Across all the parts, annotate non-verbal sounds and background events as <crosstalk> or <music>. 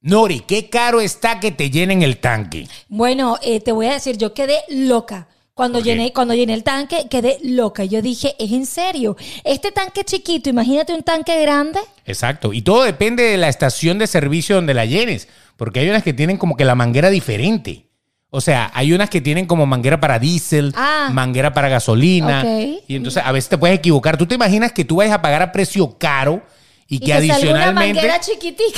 Nori, ¿qué caro está que te llenen el tanque? Bueno, eh, te voy a decir, yo quedé loca. Cuando ¿Por llené, cuando llené el tanque, quedé loca. Yo dije, es en serio. Este tanque chiquito, imagínate un tanque grande. Exacto. Y todo depende de la estación de servicio donde la llenes. Porque hay unas que tienen como que la manguera diferente. O sea, hay unas que tienen como manguera para diésel, Ah. manguera para gasolina. Y entonces a veces te puedes equivocar. Tú te imaginas que tú vayas a pagar a precio caro y que adicionalmente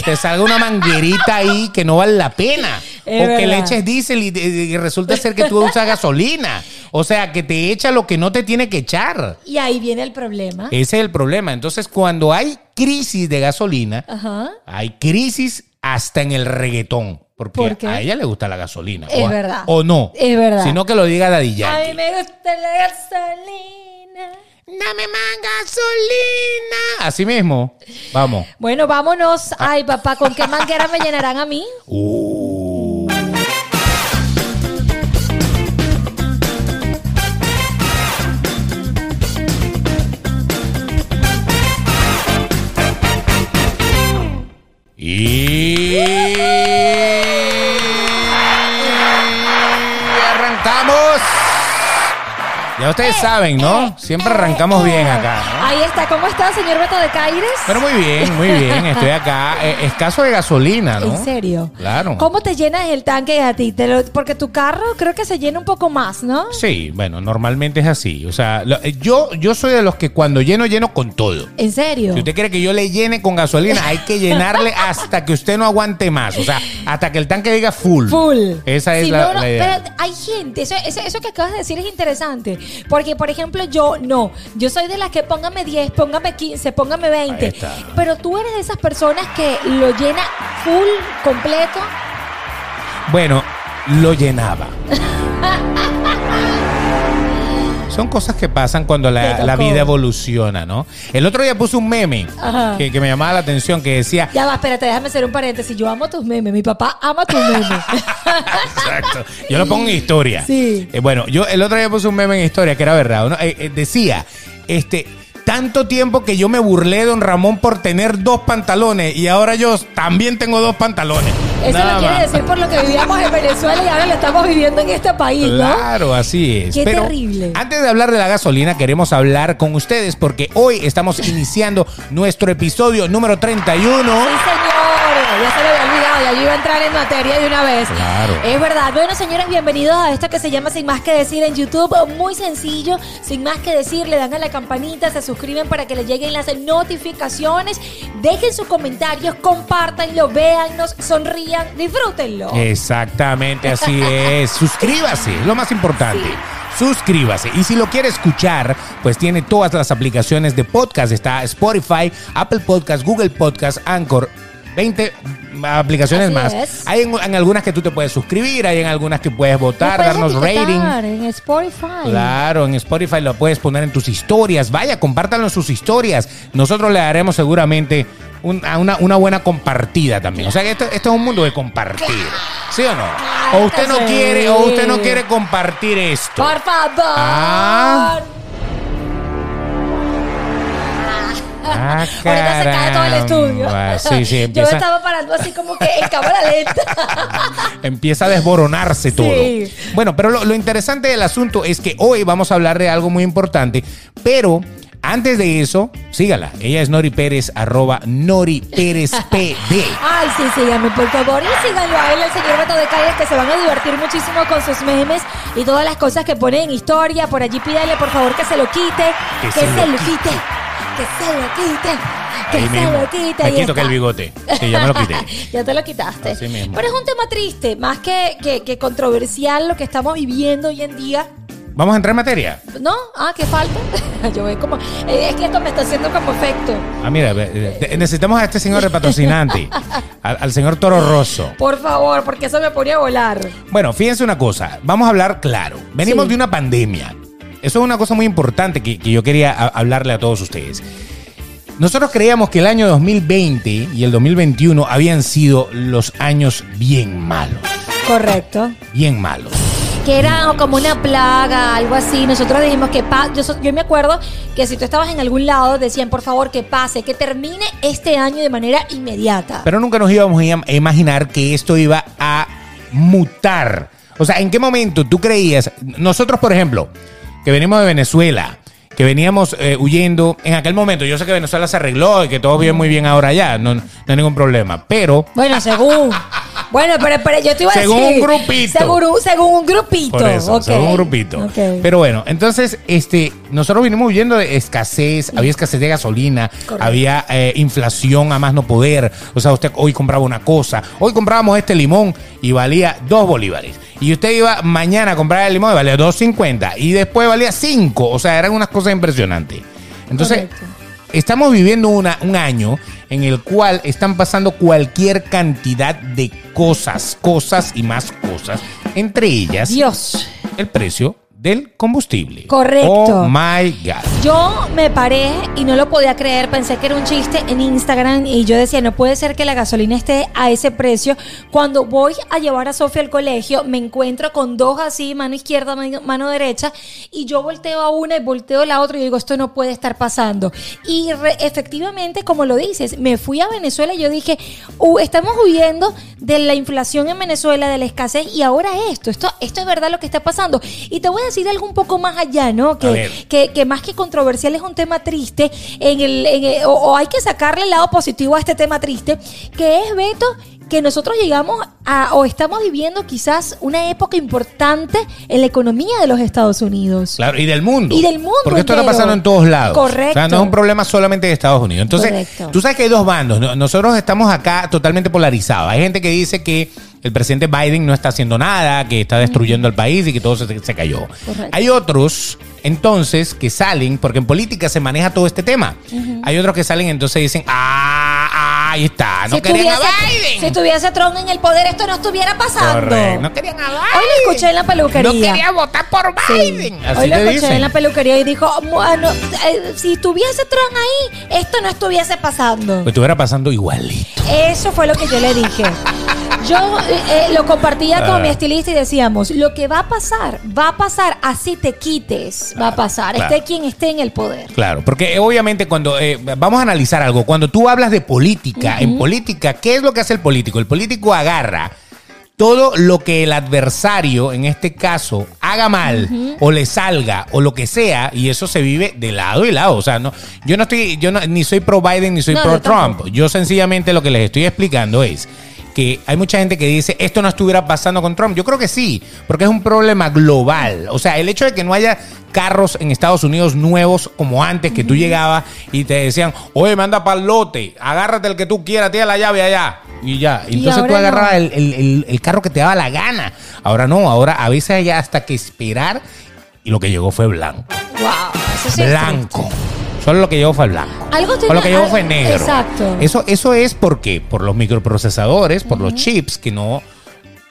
te salga una manguerita ahí que no vale la pena. <laughs> Es o que le eches diésel y, y resulta ser que tú usas gasolina. O sea, que te echa lo que no te tiene que echar. Y ahí viene el problema. Ese es el problema. Entonces, cuando hay crisis de gasolina, Ajá. hay crisis hasta en el reggaetón. Porque a ella le gusta la gasolina. Es o, verdad. O no. Es verdad. Sino que lo diga Daddy A mí Yankee. me gusta la gasolina. Dame más gasolina. Así mismo. Vamos. Bueno, vámonos. Ay, papá, ¿con qué manguera me llenarán a mí? <laughs> Uh. Y arrancamos. Ya ustedes saben, ¿no? Siempre arrancamos bien acá, ¿no? Ahí está. ¿Cómo está, señor Beto de Caires? Pero muy bien, muy <laughs> bien. Estoy acá. Eh, escaso de gasolina, ¿no? ¿En serio? Claro. ¿Cómo te llenas el tanque a ti? Te lo- porque tu carro creo que se llena un poco más, ¿no? Sí, bueno, normalmente es así. O sea, lo- eh, yo, yo soy de los que cuando lleno, lleno con todo. ¿En serio? Si usted quiere que yo le llene con gasolina, hay que llenarle hasta que usted no aguante más. O sea, hasta que el tanque diga full. Full. Esa es Sí, la, no, no, la idea. Pero hay gente, eso, eso, eso que acabas de decir es interesante. Porque, por ejemplo, yo no. Yo soy de las que póngame 10, póngame 15, póngame 20. Ahí está. Pero tú eres de esas personas que lo llena full, completo. Bueno, lo llenaba. <laughs> Son cosas que pasan cuando la, la vida evoluciona, ¿no? El otro día puse un meme que, que me llamaba la atención que decía, Ya va, espérate, déjame hacer un paréntesis. Yo amo tus memes. Mi papá ama tus memes. <laughs> Exacto. Yo lo pongo en historia. Sí. Eh, bueno, yo el otro día puse un meme en historia que era verdad. ¿no? Eh, eh, decía, este, tanto tiempo que yo me burlé de don Ramón por tener dos pantalones y ahora yo también tengo dos pantalones. Eso Nada lo quiere más. decir por lo que vivíamos en Venezuela y ahora lo estamos viviendo en este país, ¿no? Claro, así es. Qué Pero terrible. Antes de hablar de la gasolina, queremos hablar con ustedes porque hoy estamos iniciando nuestro episodio número 31. Sí, señor. Ya se lo había olvidado, ya yo iba a entrar en materia de una vez. Claro. Es verdad. Bueno, señores, bienvenidos a esto que se llama Sin Más que Decir en YouTube. Muy sencillo, sin más que decir, le dan a la campanita, se suscriben para que les lleguen las notificaciones, dejen sus comentarios, compártanlo, véannos, sonrían, disfrútenlo. Exactamente, así es. <laughs> Suscríbase, lo más importante. Suscríbase. Y si lo quiere escuchar, pues tiene todas las aplicaciones de podcast. Está Spotify, Apple Podcast, Google Podcast, Anchor. 20 aplicaciones Así más. es. Hay en, en algunas que tú te puedes suscribir, hay en algunas que puedes votar, puedes darnos rating. En Spotify. Claro, en Spotify lo puedes poner en tus historias. Vaya, compártanlo en sus historias. Nosotros le daremos seguramente un- a una, una buena compartida también. O sea que esto, esto es un mundo de compartir. ¿Sí o no? Claro O usted no sí. quiere, o usted no quiere compartir esto. Por favor. Ah. Ah, <laughs> Ahorita se cae todo el estudio. Sí, sí, <laughs> Yo empieza, estaba parando así como que en cámara lenta. <laughs> empieza a desboronarse todo. Sí. Bueno, pero lo, lo interesante del asunto es que hoy vamos a hablar de algo muy importante, pero antes de eso, sígala. Ella es Nori Pérez, arroba Nori Pérez PD. Ay, sí, síganme, por favor. Y síganlo a él, el señor Beto de Calles, que se van a divertir muchísimo con sus memes y todas las cosas que pone en historia. Por allí pídale, por favor, que se lo quite. Que, se, lo quite. Que se lo quite. Que Ahí se mismo. lo quite. Me quito que el bigote. Sí, ya me lo quité. <laughs> ya te lo quitaste. Así mismo. Pero es un tema triste, más que, que, que controversial lo que estamos viviendo hoy en día. Vamos a entrar en materia. ¿No? Ah, ¿qué falta? <laughs> Yo veo como... eh, Es que esto me está haciendo como efecto. Ah, mira, eh, necesitamos a este señor de patrocinante, <laughs> al, al señor Toro Rosso. Por favor, porque eso me pone a volar. Bueno, fíjense una cosa, vamos a hablar claro. Venimos Sí. de una pandemia. Eso es una cosa muy importante que, que yo quería a- hablarle a todos ustedes. Nosotros creíamos que el año 2020 y el 2021 habían sido los años bien malos. Correcto. Bien malos. que era como una plaga, algo así. Nosotros dijimos que pa- yo, yo me acuerdo que si tú estabas en algún lado decían por favor que pase, que termine este año de manera inmediata. Pero nunca nos íbamos a imaginar que esto iba a mutar. O sea, ¿en qué momento tú creías? Nosotros, por ejemplo, que venimos de Venezuela, que veníamos eh, huyendo en aquel momento, yo sé que Venezuela se arregló y que todo vive muy bien ahora ya, no, no hay ningún problema, pero Bueno, según. Bueno, pero, pero yo te iba a Según decir. un grupito. Según, un- según un grupito. Por eso, son un grupito. Pero bueno, entonces, este, nosotros vinimos huyendo de escasez, había escasez de gasolina, Correcto. había eh, inflación a más no poder. O sea, usted hoy compraba una cosa, hoy comprábamos este limón y valía dos bolívares. Y usted iba mañana a comprar el limón y valía 2.50. Y después valía 5. O sea, eran unas cosas impresionantes. Entonces, Correcto. Estamos viviendo una- un año en el cual están pasando cualquier cantidad de cosas, cosas y más cosas. Entre ellas, Dios. el precio del combustible. Correcto. Oh my God. Yo me paré y no lo podía creer, pensé que era un chiste en Instagram y yo decía, no puede ser que la gasolina esté a ese precio. Cuando voy a llevar a Sofía al colegio, me encuentro con dos así, mano izquierda, mano derecha, y yo volteo a una y volteo a la otra y digo, esto no puede estar pasando. Y re- efectivamente, como lo dices, me fui a Venezuela y yo dije, "Uh, estamos huyendo de la inflación en Venezuela, de la escasez, y ahora esto, esto, esto es verdad lo que está pasando. Y te voy a decir algo un poco más allá, ¿no? Que, que, que más que controversial es un tema triste en el, en el- o, o hay que sacarle el lado positivo a este tema triste, que es Beto que nosotros llegamos a o estamos viviendo quizás una época importante en la economía de los Estados Unidos. Claro, y del mundo. Y del mundo Porque esto está pasando en todos lados. Correcto. O sea, no es un problema solamente de Estados Unidos. Entonces, Correcto. tú sabes que hay dos bandos. ¿no? Nosotros estamos acá totalmente polarizados. Hay gente que dice que el presidente Biden no está haciendo nada, que está destruyendo el país y que todo se, se cayó. Correcto. Hay otros, entonces, que salen, porque en política se maneja todo este tema. Hay otros que salen, entonces dicen, ah, ahí está, no si, querían a Biden. si tuviese Trump en el poder, esto no estuviera pasando. Correcto, no querían a Biden. Hoy lo escuché en la peluquería. No quería votar por Sí. Biden. Así Hoy lo escuché dicen. en la peluquería y dijo, bueno, eh, si tuviese Trump ahí, esto no estuviese pasando. Estuviera pasando igualito. Eso fue lo que yo le dije. Yo eh, eh, lo compartía con Ah. mi estilista y decíamos, lo que va a pasar, va a pasar así te quites, va a pasar, claro. esté quien esté en el poder. Claro, porque eh, obviamente cuando eh, vamos a analizar algo, cuando tú hablas de política, en política, ¿qué es lo que hace el político? El político agarra todo lo que el adversario, en este caso, haga mal o le salga o lo que sea, y eso se vive de lado y lado. O sea, no, yo no estoy, yo no- ni soy pro Biden ni soy No, pro Trump. Yo sencillamente lo que les estoy explicando es que hay mucha gente que dice esto no estuviera pasando con Trump. Yo creo que sí, porque es un problema global. O sea, el hecho de que no haya carros en Estados Unidos nuevos como antes, que tú llegabas y te decían, oye, manda para el lote, agárrate el que tú quieras, tira la llave allá. Y ya. Y Entonces tú agarrabas no. el, el- el- carro que te daba la gana. Ahora no, ahora a veces hay hasta que esperar y lo que llegó fue blanco. Wow, eso sí es blanco. Solo lo que llegó fue blanco. Algo o tiene- lo que al- fue negro. Exacto. Eso, eso es porque por los microprocesadores, por los chips que no,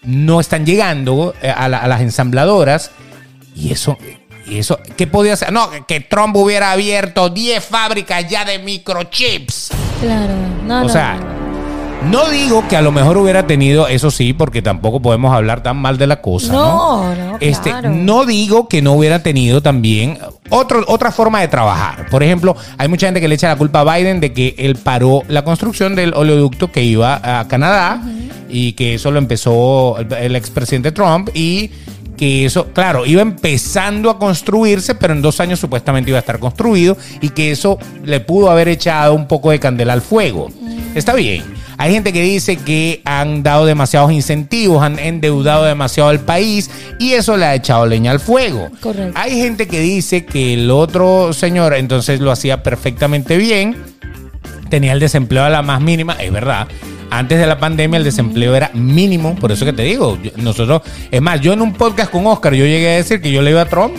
no están llegando eh, a, la- a las ensambladoras. Y eso, y eso, ¿qué podía hacer? No, que Trump hubiera abierto 10 fábricas ya de microchips. Claro, no, O no, sea, no. No digo que a lo mejor hubiera tenido, eso sí, porque tampoco podemos hablar tan mal de la cosa. No, No, no, Este, claro. no digo que no hubiera tenido también otro, otra forma de trabajar. Por ejemplo, hay mucha gente que le echa la culpa a Biden de que él paró la construcción del oleoducto que iba a Canadá y que eso lo empezó el, el expresidente Trump y que eso, claro, iba empezando a construirse, pero en dos años supuestamente iba a estar construido y que eso le pudo haber echado un poco de candela al fuego. Está bien. Hay gente que dice que han dado demasiados incentivos, han endeudado demasiado al país y eso le ha echado leña al fuego. Correcto. Hay gente que dice que el otro señor entonces lo hacía perfectamente bien, tenía el desempleo a la más mínima, es verdad. Antes de la pandemia el desempleo era mínimo, por eso que te digo, nosotros, es más, yo en un podcast con Oscar yo llegué a decir que yo le iba a Trump.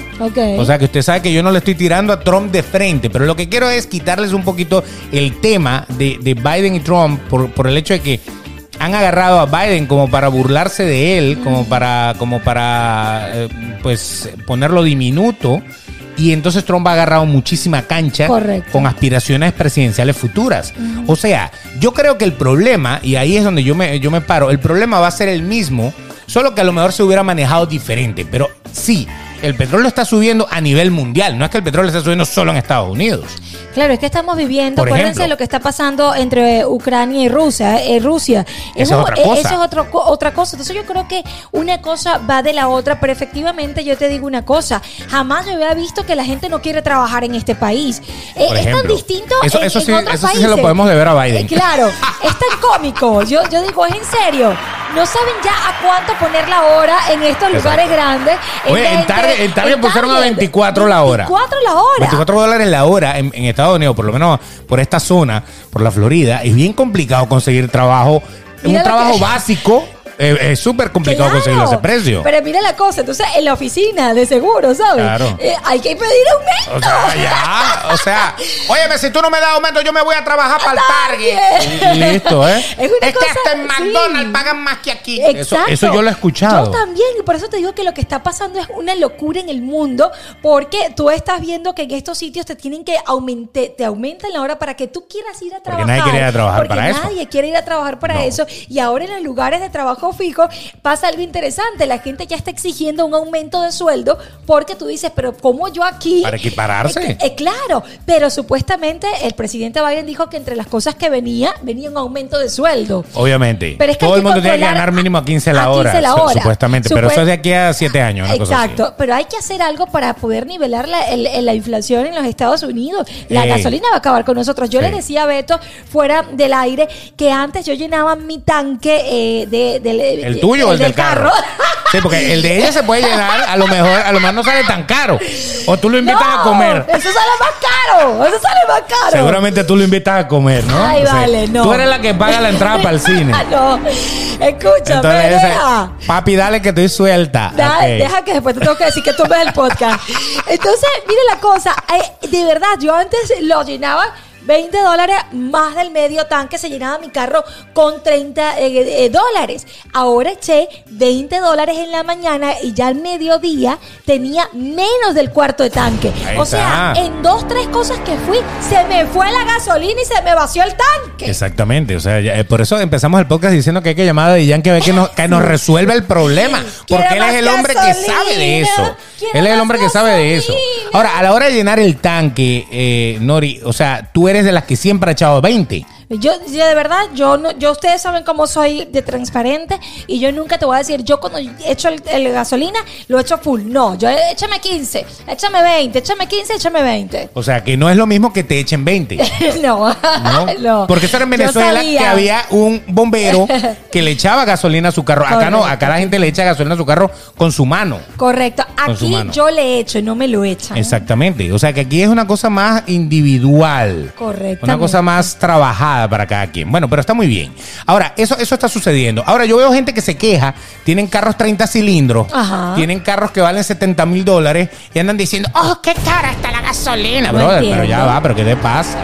O sea que usted sabe que yo no le estoy tirando a Trump de frente, pero lo que quiero es quitarles un poquito el tema de, de Biden y Trump por, por el hecho de que han agarrado a Biden como para burlarse de él, como para, como para eh, pues ponerlo diminuto. Y entonces Trump ha agarrado muchísima cancha Correcto. con aspiraciones presidenciales futuras. O sea, yo creo que el problema, y ahí es donde yo me, yo me paro, el problema va a ser el mismo solo que a lo mejor se hubiera manejado diferente. Pero sí, el petróleo está subiendo a nivel mundial, no es que el petróleo está subiendo solo en Estados Unidos. Claro, es que estamos viviendo, Por acuérdense ejemplo. de lo que está pasando entre Ucrania y Rusia. eh, Rusia. Esa es otra eh, cosa. Eso es otro otra cosa. Entonces yo creo que una cosa va de la otra, pero efectivamente yo te digo una cosa. Jamás yo había visto que la gente no quiere trabajar en este país. Eh, es tan distinto Eso- en, eso en sí- otros eso sí se lo podemos deber a Biden. Eh, claro, <laughs> es tan cómico. Yo, yo digo, es en serio. No saben ya a cuánto poner la hora en estos Exacto. lugares grandes. Oye, en 20, Target- en Target pusieron a Target, 24 la hora. 24 la hora. 24 dólares la hora en, en Estados Unidos, por lo menos por esta zona, por la Florida, es bien complicado conseguir trabajo. Mira un trabajo que- básico eh, es súper complicado Claro. conseguirlo a ese precio. Pero mira la cosa, entonces en la oficina de seguro, ¿sabes? Claro. Eh, hay que pedir aumento. O sea, ya, o sea, óyeme, si tú no me das aumento, yo me voy a trabajar para el Target. Y listo, ¿eh? Es una que cosa- hasta en McDonald's sí. pagan más que aquí. Eso, Exacto. eso yo lo he escuchado. Yo también, y por eso te digo que lo que está pasando es una locura en el mundo, porque tú estás viendo que en estos sitios te tienen que aumentar, te aumentan la hora para que tú quieras ir a trabajar. nadie quiere ir a trabajar Porque para eso. nadie quiere ir a trabajar para No. eso. Y ahora en los lugares de trabajo fijo pasa algo interesante. La gente ya está exigiendo un aumento de sueldo porque tú dices, pero ¿cómo yo aquí? Para equipararse. Eh, eh, claro, pero supuestamente el presidente Biden dijo que entre las cosas que venía, venía un aumento de sueldo. Obviamente. Pero es que Todo el mundo tiene que ganar mínimo a 15 la a hora. 15 la hora. Supuestamente. Pero eso es de aquí a 7 años. Una cosa así. Exacto, pero hay que hacer algo para poder nivelar la, el- el- la inflación en los Estados Unidos. La Ey. gasolina va a acabar con nosotros. Yo Sí. le decía a Beto fuera del aire que antes yo llenaba mi tanque eh, de, del ¿El tuyo o el del carro? Sí, porque el de ella se puede llenar, a lo mejor, a lo mejor no sale tan caro. O tú lo invitas No, a comer. Eso sale más caro. Eso sale más caro. Seguramente tú lo invitas a comer, ¿no? Ay, O sea, vale, no. Tú eres la que paga la entrada para el <laughs> cine. Ah, no. Escúchame, papi, dale que estoy suelta. Da- Ok. Deja que después te tengo que decir que tú ves el podcast. Entonces, mire la cosa. eh, de verdad, yo antes lo llenaba. 20 dólares más del medio tanque se llenaba mi carro con 30 eh, eh, dólares. Ahora eché 20 dólares en la mañana y ya al mediodía tenía menos del cuarto de tanque. Ahí o sea, está. en dos, tres cosas que fui, se me fue la gasolina y se me vació el tanque. Exactamente, o sea, ya- eh, por eso empezamos el podcast diciendo que hay que llamar a Dillan que, ve que, nos, que nos resuelva el problema. <laughs> Porque él es el hombre que sabe de eso. Él es el hombre que sabe de eso. Ahora, a la hora de llenar el tanque, eh, Nori, o sea, tú eres de las que siempre ha echado 20. Yo, yo de verdad, yo no, yo ustedes saben cómo soy de transparente y yo nunca te voy a decir, yo cuando echo el, el gasolina, lo echo full. No, yo échame 15, échame 20, échame 15, échame 20. O sea, que no es lo mismo que te echen 20. <laughs> no, ¿no? <laughs> no. Porque eso era en Venezuela que había un bombero <laughs> que le echaba gasolina a su carro. Acá no, Correcto. acá la gente le echa gasolina a su carro con su mano. Correcto. Aquí mano. yo le echo y no me lo echan. Exactamente. O sea que aquí es una cosa más individual. Correctamente. Una cosa más trabajada para cada quien. Bueno, pero está muy bien. Ahora, eso, eso está sucediendo. Ahora, yo veo gente que se queja, tienen carros 30 cilindros, Ajá. tienen carros que valen 70 mil dólares y andan diciendo, oh, qué cara está la gasolina, No brother. Pero ya va, pero ¿qué te pasa?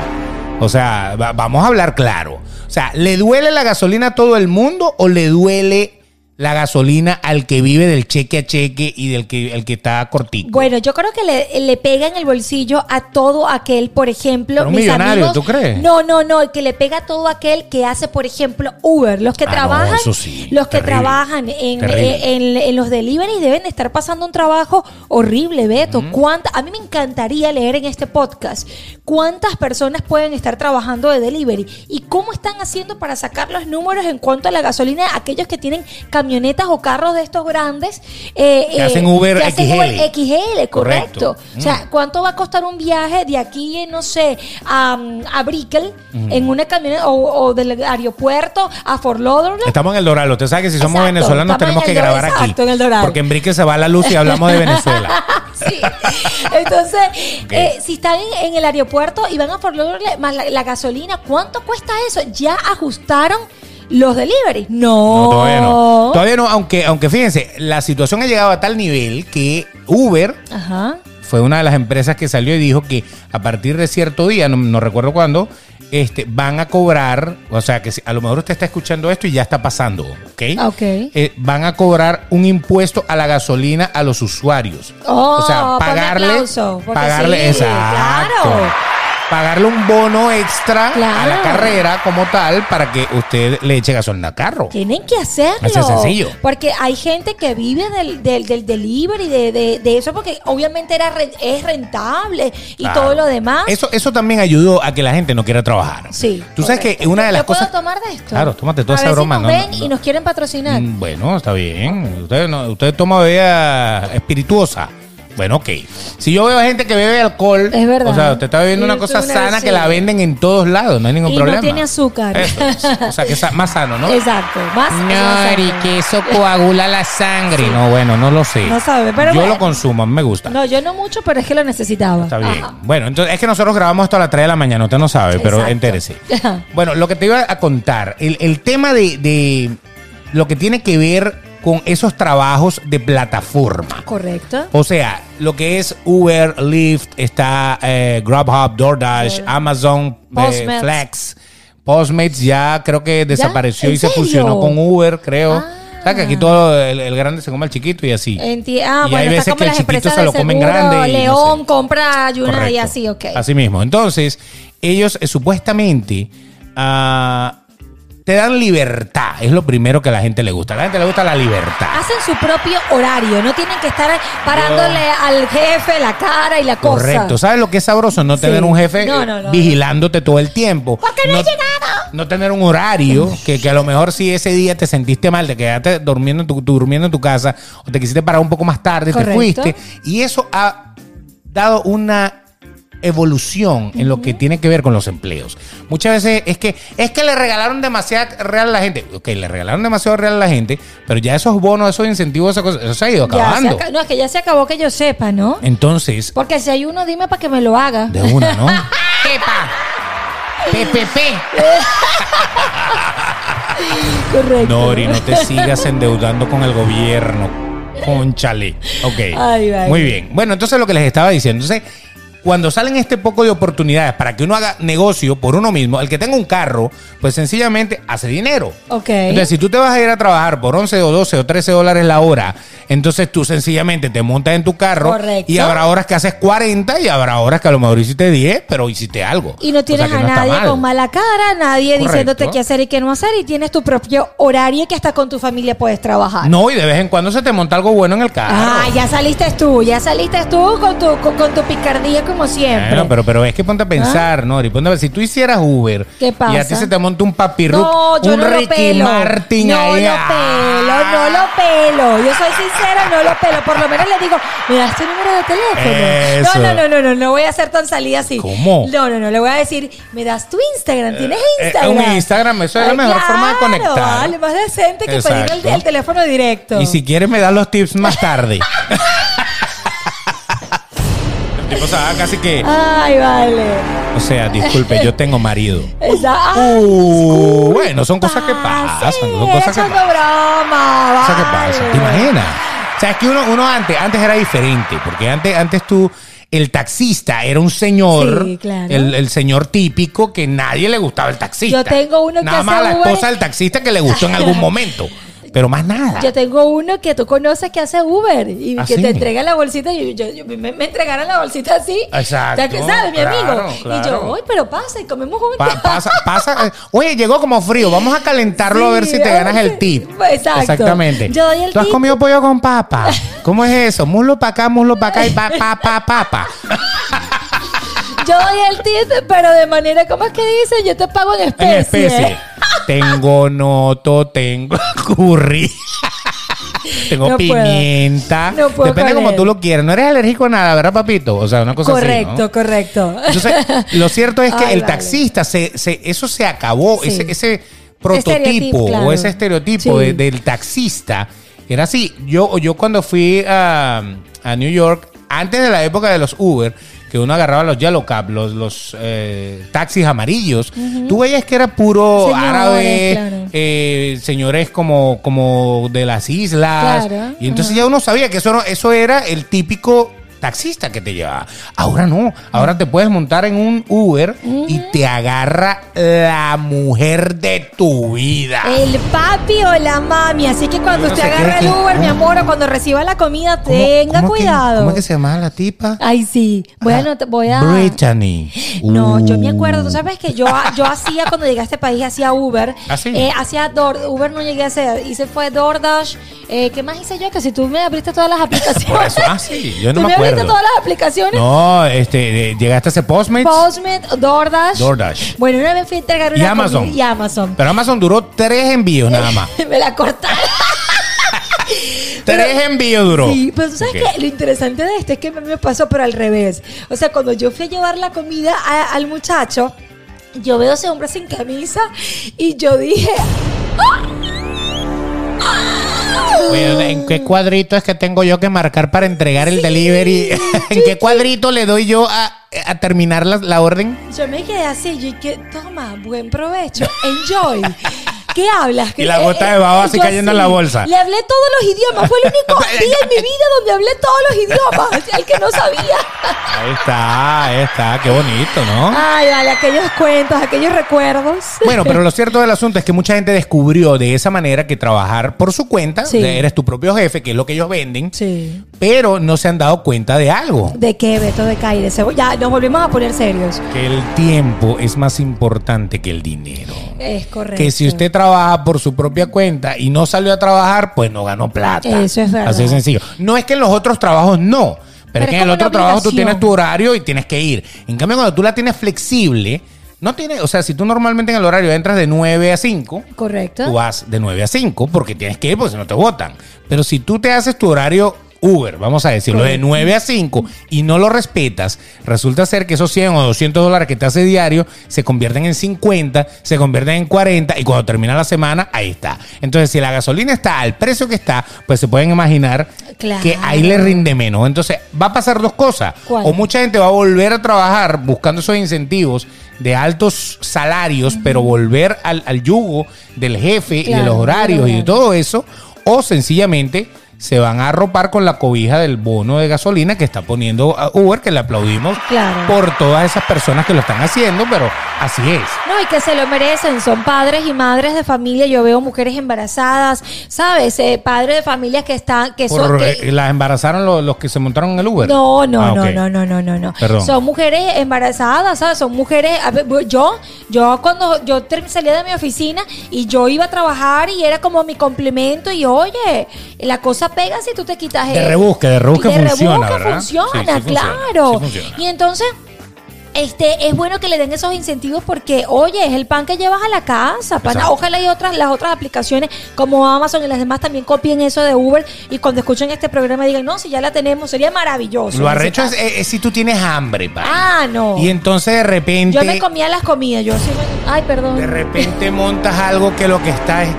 O sea, va- vamos a hablar claro. O sea, ¿le duele la gasolina a todo el mundo o le duele la gasolina al que vive del cheque a cheque y del que, el que está cortico? Bueno, yo creo que le, le pega en el bolsillo a todo aquel, por ejemplo, Pero un mis millonario, amigos- ¿tú crees? No, no, no, el que le pega a todo aquel que hace, por ejemplo, Uber, los que Ah, no, trabajan, eso sí, los que trabajan en, terrible. en, en los deliveries deben de estar pasando un trabajo horrible, Beto. ¿Cuánta- a mí me encantaría leer en este podcast cuántas personas pueden estar trabajando de delivery y cómo están haciendo para sacar los números en cuanto a la gasolina, aquellos que tienen camionetas o carros de estos grandes eh, Que eh, hacen Uber que hacen XL. Uber XL, correcto. Correcto. O sea, ¿cuánto va a costar un viaje de aquí, eh, no sé, a, a Brickell en una camioneta o, o del aeropuerto a Fort Lauderdale? Estamos en el Doral. Usted sabe que si somos Exacto, venezolanos tenemos en que grabar aquí. exacto, en el Doral. Porque en Brique se va la luz y hablamos de Venezuela. <laughs> Sí. Entonces, eh, si están en, en el aeropuerto y van a Fort Lauderdale más la, la gasolina, ¿cuánto cuesta eso? ¿Ya ajustaron los deliveries? No. No, todavía no. Todavía no, aunque, aunque fíjense, la situación ha llegado a tal nivel que Uber Ajá. fue una de las empresas que salió y dijo que a partir de cierto día, no, no recuerdo cuándo, este, van a cobrar, o sea, que si- a lo mejor usted está escuchando esto y ya está pasando, ¿ok? Ok. Eh, van a cobrar un impuesto a la gasolina a los usuarios. Oh, o sea, pagarle, aplauso, pagarle, sí, exacto. claro. Pagarle un bono extra a la carrera como tal para que usted le eche gasolina al carro. Tienen que hacerlo. Así es sencillo. Porque hay gente que vive del, del, del delivery, de, de, de eso, porque obviamente era re- es rentable y Claro. todo lo demás. Eso, eso también ayudó a que la gente no quiera trabajar. Sí. Tú sabes que una de las ¿Yo puedo cosas. tomar de esto? Claro, tómate toda A esa ver si broma, nos no, ven no, y no. nos quieren patrocinar. Mm, Bueno, está bien. Usted, no, usted toma bebida espirituosa. Bueno, ok. Si yo veo gente que bebe alcohol, Es verdad. o sea, usted está bebiendo una cosa sana que la venden en todos lados, no hay ningún Y no problema. tiene azúcar. Eso. O sea, que es más sano, ¿no? Exacto. Más, más No, sano. que eso coagula la sangre. No, bueno, no lo sé. No sabe, pero Yo bueno. lo consumo, a mí me gusta. No, yo no mucho, pero es que lo necesitaba. Está bien. Ajá. Bueno, entonces es que nosotros grabamos esto a las 3 de la mañana, usted no sabe, pero Exacto. entérese. <laughs> Bueno, lo que te iba a contar, el, el tema de, de lo que tiene que ver con esos trabajos de plataforma. Correcto. O sea, lo que es Uber, Lyft, está eh, Grubhub, DoorDash. Amazon, eh. Flex. Postmates ya creo que desapareció ¿En y se fusionó con Uber, creo. Ah. O sea, que aquí todo el, el grande se come al chiquito y así. Enti- ah, Y bueno, hay veces que el chiquito se lo comen seguro, grande y no León sé. compra y así, ok. Así mismo. Entonces, ellos eh, supuestamente ah, te dan libertad. Es lo primero que a la gente le gusta. A la gente le gusta la libertad. Hacen su propio horario, no tienen que estar parándole al jefe la cara y la cosa. Correcto. ¿Sabes lo que es sabroso? No Sí. tener un jefe No, no, no, vigilándote todo el tiempo. ¿Por qué no he llegado? No tener un horario que, que a lo mejor si ese día te sentiste mal, te quedaste durmiendo en tu, durmiendo en tu casa o te quisiste parar un poco más tarde, te Correcto. fuiste. Y eso ha dado una evolución en lo que tiene que ver con los empleos. Muchas veces es que es que le regalaron demasiado real a la gente. Ok, le regalaron demasiado real a la gente, pero ya esos bonos, esos incentivos, esas cosas, eso se ha ido acabando. aca- no, es que ya se acabó que yo sepa, ¿no? Entonces, Porque si hay uno, dime para que me lo haga. de una, ¿no? <laughs> ¡Pepa! ¡PPP! <laughs> Correcto. Nori, no te sigas endeudando con el gobierno. Conchale. Ok. Ay, vale. Muy bien. Bueno, entonces lo que les estaba diciendo. Entonces, cuando salen este poco de oportunidades para que uno haga negocio por uno mismo, el que tenga un carro, pues sencillamente hace dinero. Ok. Entonces, si tú te vas a ir a trabajar por 11 o 12 o 13 dólares la hora, entonces tú sencillamente te montas en tu carro Correcto. y habrá horas que haces 40 y habrá horas que a lo mejor hiciste 10, pero hiciste algo. Y no tienes O sea, que a no nadie mal. con mala cara, nadie Correcto. diciéndote qué hacer y qué no hacer, y tienes tu propio horario que hasta con tu familia puedes trabajar. No, y de vez en cuando se te monta algo bueno en el carro. Ah, ya saliste tú, ya saliste tú con tu, con, con tu picardía como siempre. Bueno, pero, pero es que ponte a pensar, Nori. Ponte a ver, si tú hicieras Uber ¿Qué y a ti pasa? se te monta un papirruc, no, yo un no lo Ricky pelo. Martin no ahí. lo ah. pelo, no lo pelo. Yo soy sincera, no lo pelo. Por lo menos le digo, ¿me das tu número de teléfono? No, no, no, no, no, no voy a ser tan salida así. ¿Cómo? No, no, no, le voy a decir, ¿me das tu Instagram? ¿Tienes eh, Instagram? un Instagram, eso es la mejor forma de claro, conectar. Vale, más decente que pedir el, el teléfono directo. Y si quieres me das los tips más tarde. <laughs> el tipo se va casi que, Ay, vale. o sea, disculpe, yo tengo marido. <laughs> Esa, Uh, bueno, son cosas que pasan, Sí, son cosas que pasan. broma. Cosas que vale. pasan. ¿Te imaginas? O sea, es que uno, uno antes, antes era diferente, porque antes, antes tú, el taxista era un señor, Sí, claro. el, el señor típico que nadie le gustaba el taxista. Yo tengo uno que Nada más a la esposa del taxista que le gustó en algún momento, pero más nada. Yo tengo uno que tú conoces que hace Uber y ¿Ah, que sí? te entrega la bolsita y yo, yo- me, me entregaron la bolsita así. Exacto, O sea, que ¿Sabes, mi claro, amigo? Y yo, uy, pero pasa y comemos juntos. Pa- pasa, pasa. eh, Oye, llegó como frío. Vamos a calentarlo a ver si te ganas el tip. Exacto. Exactamente. Yo doy el ¿Tú has tip. comido pollo con papa? <laughs> ¿Cómo es eso? Muslo para acá, muslo para acá y pa, pa, pa, papa. Yo doy el tip, pero de manera, ¿cómo es que dice? Yo te pago en especie. En especie. Tengo noto, tengo <laughs> curry. Tengo No puedo. pimienta. No puedo Depende como tú lo quieras. No eres alérgico a nada, ¿verdad, papito? O sea, una cosa Correcto, así. ¿no? correcto. Entonces, <laughs> lo cierto es que Ay, el vale. taxista, se, se- eso se acabó, Sí. ese, ese prototipo claro. o ese estereotipo Sí. de- del taxista era así. Yo, yo cuando fui a, a New York, antes de la época de los Uber, que uno agarraba los Yellow Cab, los, los eh, taxis amarillos, tú veías que era puro Señores, árabe, claro. eh, señores como, como de las islas. Claro, Y entonces ya uno sabía que eso, no- eso era el típico taxista que te llevaba. Ahora no, ahora te puedes montar en un Uber y te agarra la mujer de tu vida. El papi o la mami. Así que cuando usted agarra el Uber, mi amor, o cuando reciba la comida, ¿Cómo- tenga cuidado. ¿Cómo es que se llama la tipa? Ay, sí. Voy a, Ah, anot- voy a... Brittany. No, yo me acuerdo, tú Uh. sabes que yo, yo hacía cuando llegué a este país, hacía Uber. ¿Ah? Eh, hacía Uber no llegué a hacer, hice fue DoorDash. Eh, ¿Qué más hice yo? Que si tú me abriste todas las <laughs> aplicaciones. Ah, sí, yo no ¿Tú me abriste acuerdo. todas las aplicaciones? No, este, eh, llegaste a ese Postmates. Postmates, DoorDash. DoorDash. Bueno, una vez fui a entregar una Y Amazon. comida- y Amazon. Pero Amazon duró tres envíos nada más. <laughs> me la cortaron. <laughs> tres envíos duró. Sí, pero tú sabes Ok. que lo interesante de esto es que a mí me pasó, pero al revés. O sea, cuando yo fui a llevar la comida a- al muchacho, yo veo a ese hombre sin camisa y yo dije. Oye, ¿En qué cuadrito es que tengo yo que marcar para entregar el delivery? <laughs> ¿En qué cuadrito le doy yo a, a terminar la, la orden? Yo me quedé así, yo que toma, buen provecho, enjoy. ¿Qué hablas? Y la gota de baba así cayendo en la bolsa. Le hablé todos los idiomas, fue el único <laughs> día en mi vida donde hablé todos los idiomas, <laughs> al que no sabía. Ahí está, ahí está, qué bonito, ¿no? Ay, vale, aquellos cuentos, aquellos recuerdos. Bueno, pero lo <laughs> cierto del asunto es que mucha gente descubrió de esa manera que trabajar por su cuenta, Sí. eres tu propio jefe, que es lo que ellos venden, Sí. pero no se han dado cuenta de algo. ¿De qué, Beto de Caire? Ya nos volvimos a poner serios. Que el tiempo es más importante que el dinero. Es correcto. Que si usted trabaja por su propia cuenta y no salió a trabajar, pues no ganó plata. Eso es verdad. Así de sencillo. No es que en los otros trabajos no, pero, Pero es que en el otro trabajo tú tienes tu horario y tienes que ir. En cambio, cuando tú la tienes flexible, no tiene, o sea, si tú normalmente en el horario entras de 9 a 5, Correcto. tú vas de 9 a 5 porque tienes que ir porque si no te votan. Pero si tú te haces tu horario Uber, vamos a decirlo, de Correcto. 9 a 5 y no lo respetas, resulta ser que esos 100 o 200 dólares que te hace diario se convierten en 50, se convierten en 40 y cuando termina la semana, ahí está. Entonces, si la gasolina está al precio que está, pues se pueden imaginar Claro. que ahí le rinde menos. Entonces, va a pasar dos cosas. ¿Cuál? O mucha gente va a volver a trabajar buscando esos incentivos de altos salarios, pero volver al, al yugo del jefe y de los horarios y de todo eso, o sencillamente se van a arropar con la cobija del bono de gasolina que está poniendo a Uber, que le aplaudimos Claro. por todas esas personas que lo están haciendo, pero así es. No, y que se lo merecen. Son padres y madres de familia. Yo veo mujeres embarazadas, ¿sabes? Eh, padres de familias que están, que son. Que- eh, las embarazaron los, los que se montaron en el Uber. No, no, Ah, no, no, no, no, no, no. Perdón. Son mujeres embarazadas, ¿sabes? Son mujeres. yo, yo cuando yo salía de mi oficina y yo iba a trabajar y era como mi complemento y oye, la cosa pega si tú te quitas De el- rebusque, de rebusque funciona, rebusque ¿verdad? funciona, Sí, sí funciona, claro. sí funciona. Y entonces. Este, es bueno que le den esos incentivos porque, oye, es el pan que llevas a la casa. pana. Ojalá y otras, las otras aplicaciones como Amazon y las demás también copien eso de Uber y cuando escuchen este programa digan, no, si ya la tenemos, sería maravilloso. Lo arrecho es, caso. es- es si tú tienes hambre, pa. Ah, no. Y entonces de repente. Yo me comía las comidas, yo sí me... Ay, perdón. De repente montas algo que lo que está es.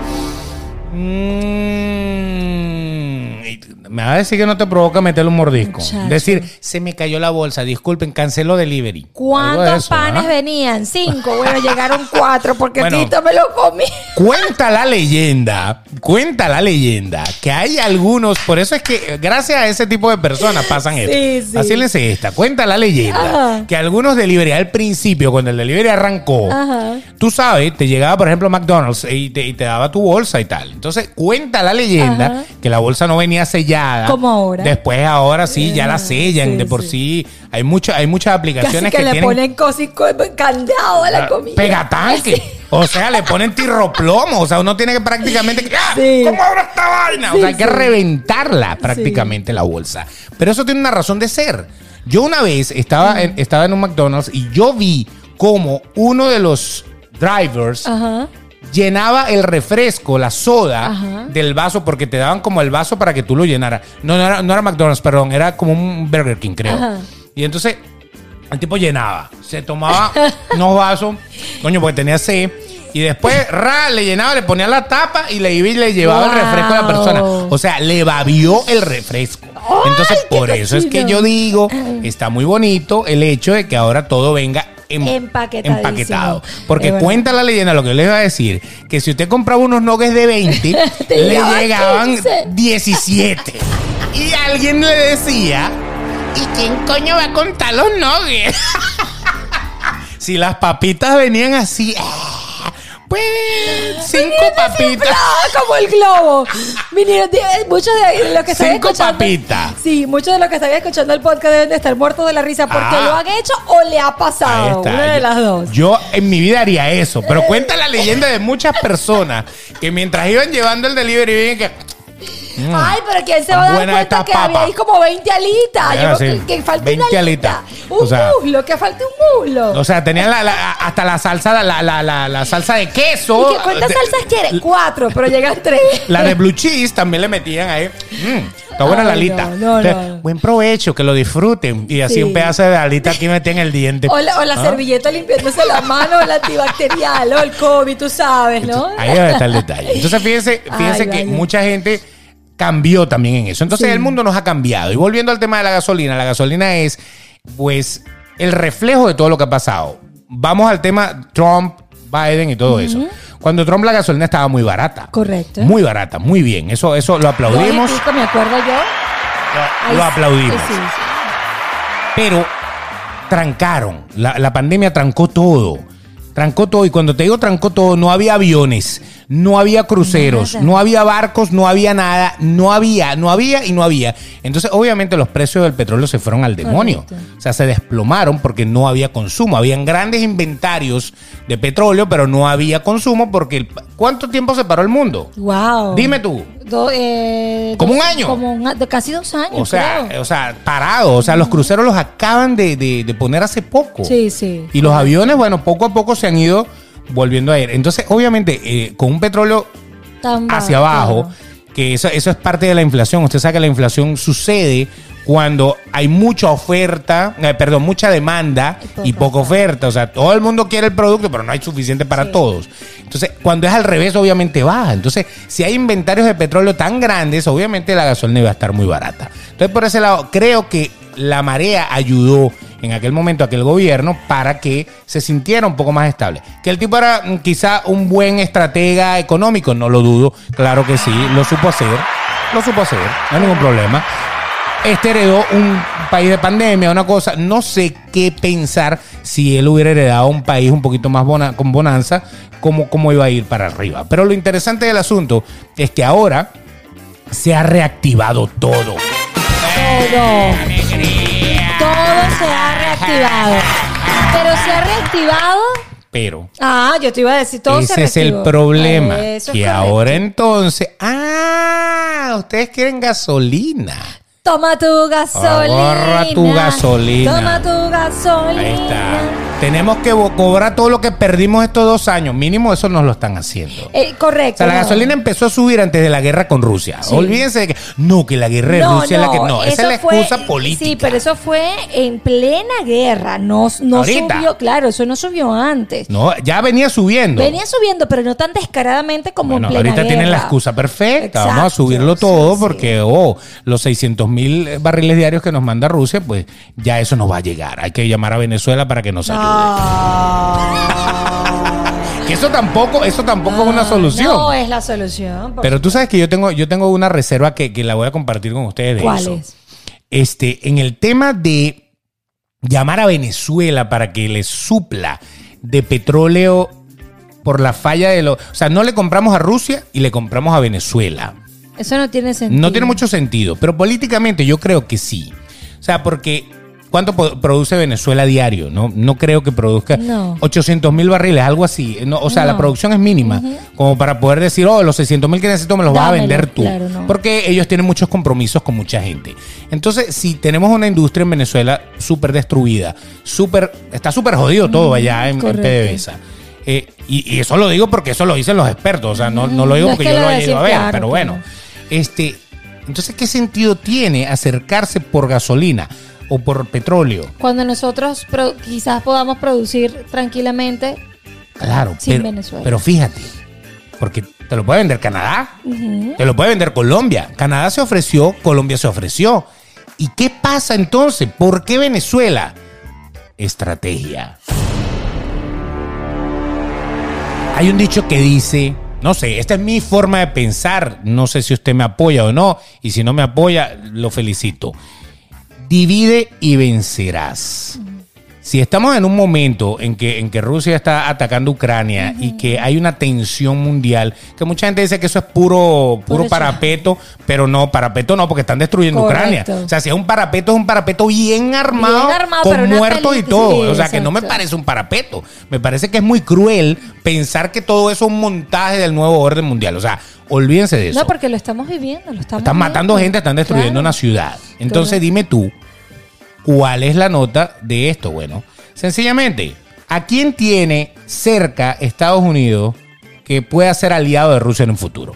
Mm, y me va a decir que no te provoca meterle un mordisco. Muchacho. Decir, se me cayó la bolsa, disculpen, canceló delivery. De ¿Cuántos eso, panes ¿ah? venían? Cinco. <laughs> Bueno, llegaron cuatro porque Bueno. Tito me lo comí. Cuenta la leyenda, cuenta la leyenda que hay algunos, por eso es que gracias a ese tipo de personas pasan Sí, esto. sí. Así les esta, cuenta la leyenda Ajá. que algunos delivery al principio, cuando el delivery arrancó, Ajá. tú sabes, te llegaba por ejemplo McDonald's y te, y te daba tu bolsa y tal. Entonces cuenta la leyenda Ajá. que la bolsa no venía sellada. Como ahora. Después ahora sí, ya la Ah, sellan sí, de por sí. sí. Hay, mucha, hay muchas Casi aplicaciones que, que, le tienen ponen cosas candado a la Ah, comida. Pegatanque. O sea, le ponen tirroplomo. O sea, uno tiene que prácticamente. ¡Ah! ¿Cómo abro esta vaina? o sea, hay que reventarla prácticamente la bolsa. Pero eso tiene una razón de ser. Yo una vez estaba, en, estaba en un McDonald's y yo vi como uno de los drivers Ajá. Llenaba el refresco, la soda Ajá. del vaso, porque te daban como el vaso para que tú lo llenaras. No, no era, no era McDonald's, perdón, era como un Burger King, creo. Ajá. Y entonces el tipo llenaba, se tomaba <laughs> unos vasos, coño, porque tenía sed. Y después, ra, le llenaba, le ponía la tapa y le iba y le llevaba el refresco a la persona. O sea, le babió el refresco. Entonces, por eso es que yo digo, está muy bonito el hecho de que ahora todo venga em- empaquetado. Porque cuenta la leyenda, lo que yo les iba a decir, que si usted compraba unos nuggets de 20, Te <laughs> le llegaban llegaban 15. 17. Y alguien le decía, ¿Y quién coño va a contar los nuggets? <laughs> si las papitas venían así. ah, cinco papitas. <laughs> ¡Ah, como el globo! Vinieron die- muchos de los que estaban Cinco escuchando. papitas. Sí, muchos de los que estaban escuchando el podcast deben de estar muertos de la risa porque Ah. lo han hecho o le ha Ahí pasado. está. Una de Yo- las dos. Yo en mi vida haría eso, pero cuenta la leyenda de muchas personas que mientras iban llevando el delivery, vienen que. Mm. Ay, pero ¿quién se va a dar cuenta que había ahí como 20 alitas? Yo sí. que, que falta 20 una alitas. alita. Un O sea- muslo, que falta un muslo. O sea, tenían la- la- hasta la salsa, la, la, la, salsa de queso. ¿Y que cuántas De- salsas quieres? Cuatro, pero llegan tres. La de blue cheese también le metían ahí. Mm, está buena la alita. no, no, Entonces, no. Buen provecho, que lo disfruten. Y así Sí. un pedazo de alita aquí metí en el diente. <laughs> O la, o la ¿Ah? servilleta limpiándose la mano, el antibacterial, o el COVID, tú sabes, ¿no? Ahí debe estar el detalle. Entonces, fíjense, <laughs> fíjense Ay, que mucha gente cambió también en eso. Entonces, Sí. el mundo nos ha cambiado. Y volviendo al tema de la gasolina, la gasolina es, pues, el reflejo de todo lo que ha pasado. Vamos al tema Trump, Biden y todo eso. Cuando Trump la gasolina estaba muy barata. Correcto. Muy barata, muy bien. Eso, eso lo aplaudimos. Pico, me acuerdo yo. Lo, aplaudimos. sí, sí. Pero trancaron. La, la pandemia trancó todo. Trancó todo. Y cuando te digo trancó todo, no había aviones, no había cruceros, Nada. no había barcos, no había nada, no había, no había y no había. Entonces, obviamente, los precios del petróleo se fueron al demonio. Correcto. O sea, se desplomaron porque no había consumo. Habían grandes inventarios de petróleo, pero no había consumo porque el- ¿cuánto tiempo se paró el mundo? Wow. Dime tú. Do- eh, ¿Como dos- un año? Como un a- de casi dos años. O sea, creo. o sea, parado. O sea, los cruceros los acaban de, de- de poner hace poco. Sí, sí. Y los aviones, bueno, poco a poco se han ido volviendo a ir. Entonces, obviamente, eh, con un petróleo Tan hacia abajo, que eso, eso es parte de la inflación. Usted sabe que la inflación sucede cuando hay mucha oferta, eh, perdón, mucha demanda Y poca y poca oferta. O sea, todo el mundo quiere el producto, pero no hay suficiente para Sí. todos. Entonces, cuando es al revés, obviamente baja. Entonces, si hay inventarios de petróleo tan grandes, obviamente la gasolina iba a estar muy barata. Entonces, por ese lado, creo que la marea ayudó en aquel momento a aquel gobierno para que se sintiera un poco más estable. Que el tipo era mm, quizá un buen estratega económico, no lo dudo, claro que sí, lo supo hacer, lo supo hacer, no hay ningún problema. Este heredó un país de pandemia, una cosa, no sé qué pensar si él hubiera heredado un país un poquito más bona- con bonanza, cómo, cómo iba a ir para arriba. Pero lo interesante del asunto es que ahora se ha reactivado todo. Todo. Se ha reactivado. Pero se ha reactivado. Pero Ah, yo te iba a decir, todo se ese es el problema. Eso es que ahora entonces, ah, ustedes quieren gasolina. Toma tu gasolina. Agarra tu gasolina. Toma tu gasolina. Ahí está. Tenemos que cobrar todo lo que perdimos estos dos años. Mínimo eso nos lo están haciendo. Eh, correcto. O sea, la no. gasolina empezó a subir antes de la guerra con Rusia. Sí. Olvídense de que no, que la guerra de Rusia es la que no, esa es la fue- excusa política. Sí, pero eso fue en plena guerra, no, no Ahorita. subió, claro, eso no subió antes. No, ya venía subiendo. Venía subiendo, pero no tan descaradamente como Bueno, en plena ahorita tienen la excusa perfecta. Vamos a Exacto, subirlo todo sí. porque, oh, los 600 mil barriles diarios que nos manda Rusia, pues ya eso nos va a llegar. Hay que llamar a Venezuela para que nos ayude. Ah. Que eso tampoco, eso tampoco es una solución. No es la solución. por Pero tú sabes que yo tengo, yo tengo una reserva que, que la voy a compartir con ustedes de ¿Cuál eso. es? Este, en el tema de llamar a Venezuela para que les supla de petróleo por la falla de lo. O sea, no le compramos a Rusia y le compramos a Venezuela. Eso no tiene sentido. No tiene mucho sentido, pero políticamente yo creo que sí. O sea, porque ¿cuánto produce Venezuela a diario? No, no creo que produzca No. 800 mil barriles, algo así. No, o sea, la producción es mínima, como para poder decir, oh, los 600 mil que necesito me los vas a Dámelo, vender tú. claro. Porque ellos tienen muchos compromisos con mucha gente. Entonces, si tenemos una industria en Venezuela súper destruida, súper, está súper jodido todo allá en, en. PDVSA. Eh, y, y eso lo digo porque eso lo dicen los expertos. O sea, no, no lo digo No es porque que yo lo haya ido a ver, claro, pero bueno. claro. Este, entonces, ¿qué sentido tiene acercarse por gasolina o por petróleo? Cuando nosotros quizás podamos producir tranquilamente. Claro, Sin pero, Venezuela. pero fíjate, porque te lo puede vender Canadá, te lo puede vender Colombia. Canadá se ofreció, Colombia se ofreció. ¿Y qué pasa entonces? ¿Por qué Venezuela? Estrategia. Hay un dicho que dice, no sé, esta es mi forma de pensar, no sé si usted me apoya o no, y si no me apoya, lo felicito. Divide y vencerás. Si estamos en un momento en que, en que Rusia está atacando Ucrania y que hay una tensión mundial, que mucha gente dice que eso es puro, puro parapeto, pero no, parapeto no, porque están destruyendo Correcto. Ucrania. O sea, si es un parapeto, es un parapeto bien armado, Bien armado, con muertos y todo. sí, o sea, que no me exacto. parece un parapeto. Me parece que es muy cruel pensar que todo eso es un montaje del nuevo orden mundial. O sea, olvídense de eso. No, porque lo estamos viviendo, lo estamos Están matando gente, están destruyendo Claro. una ciudad. Entonces Correcto. dime tú, ¿cuál es la nota de esto? Bueno, sencillamente, ¿a quién tiene cerca Estados Unidos que pueda ser aliado de Rusia en un futuro?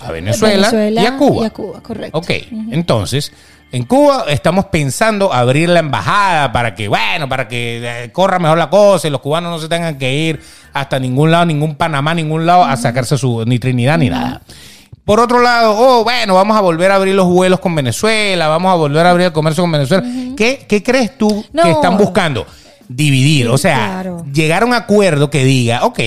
A Venezuela, Venezuela y a Cuba. y a Cuba, correcto. Ok, entonces, en Cuba estamos pensando abrir la embajada para que, bueno, para que eh, corra mejor la cosa y los cubanos no se tengan que ir hasta ningún lado, ningún Panamá, ningún lado, a sacarse su, ni Trinidad ni nada. Por otro lado, oh, bueno, vamos a volver a abrir los vuelos con Venezuela, vamos a volver a abrir el comercio con Venezuela. ¿Qué, qué crees tú No. que están buscando? Dividir, Sí, o sea, claro. llegar a un acuerdo que diga, ok,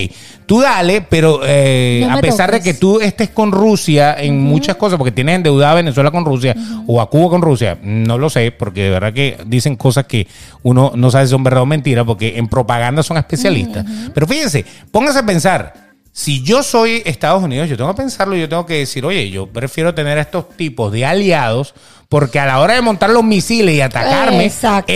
tú dale, pero eh, No a pesar de que tú estés con Rusia en muchas cosas, porque tienes endeudada a Venezuela con Rusia o a Cuba con Rusia, no lo sé, porque de verdad que dicen cosas que uno no sabe si son verdad o mentira, porque en propaganda son especialistas. Pero fíjense, pónganse a pensar. Si yo soy Estados Unidos, yo tengo que pensarlo, yo tengo que decir, oye, yo prefiero tener a estos tipos de aliados porque a la hora de montar los misiles y atacarme,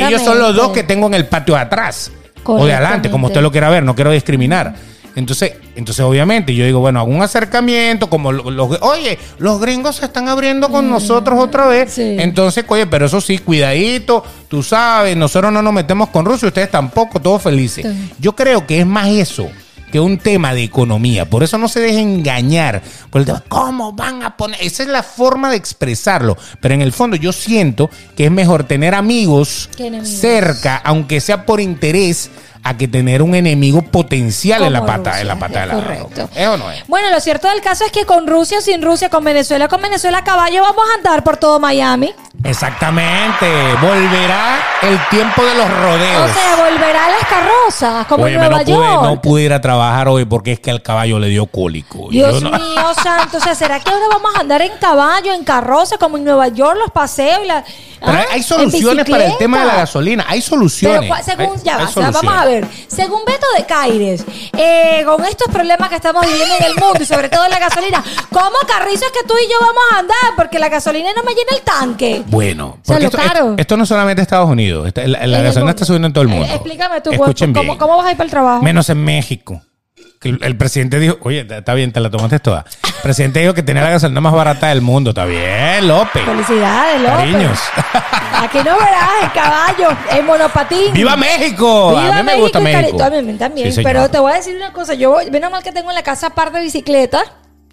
ellos son los dos que tengo en el patio de atrás o de adelante, como usted lo quiera ver, no quiero discriminar. Entonces, entonces obviamente yo digo, bueno, hago un acercamiento, como lo- los, oye, los gringos se están abriendo con nosotros otra vez. Sí. Entonces, oye, pero eso sí, cuidadito, tú sabes, nosotros no nos metemos con Rusia, ustedes tampoco, todos felices. Sí. Yo creo que es más eso que un tema de economía. Por eso no se dejen engañar por el tema, ¿cómo van a poner? Esa es la forma de expresarlo. Pero en el fondo yo siento que es mejor tener amigos cerca, aunque sea por interés, a que tener un enemigo potencial en la pata, Rusia, en la pata de la correcto. ¿Es o no es? Bueno, lo cierto del caso es que con Rusia, sin Rusia, con Venezuela, con Venezuela a caballo, vamos a andar por todo Miami. Exactamente. Volverá el tiempo de los rodeos. O sea, volverá a las carrozas, como Oye, en Nueva no pude, York. no pude ir a trabajar hoy porque es que al caballo le dio cólico. Dios no- mío, santo. O sea, ¿será que ahora vamos a andar en caballo, en carroza, como en Nueva York, los paseos y la. Pero ¿Ah? hay- hay ¿En soluciones para el tema de la gasolina. Hay soluciones. Pero según, Hay- ya hay va, o sea, vamos a ver, según Beto de Caires, eh, con estos problemas que estamos viviendo en el mundo y sobre todo en la gasolina, ¿cómo carrizo es que tú y yo vamos a andar? Porque la gasolina no me llena el tanque. Bueno, porque lo esto, caro. esto- esto no solamente Estados Unidos. esta- la gasolina mundo. está subiendo en todo el mundo. Eh, explícame tú, Escuchen ¿cómo, bien. cómo vas a ir para el trabajo? Menos en México. El, el presidente dijo, oye, está- bien, te la tomaste toda. El presidente dijo que tenía la gasolina más barata del mundo. Está bien, López. Felicidades, López. Cariños. Aquí no verás en caballo, en monopatín. ¡Viva México! Viva a mí me gusta México. También. Sí, señor. pero te voy a decir una cosa. Yo, menos mal que tengo en la casa par de bicicletas.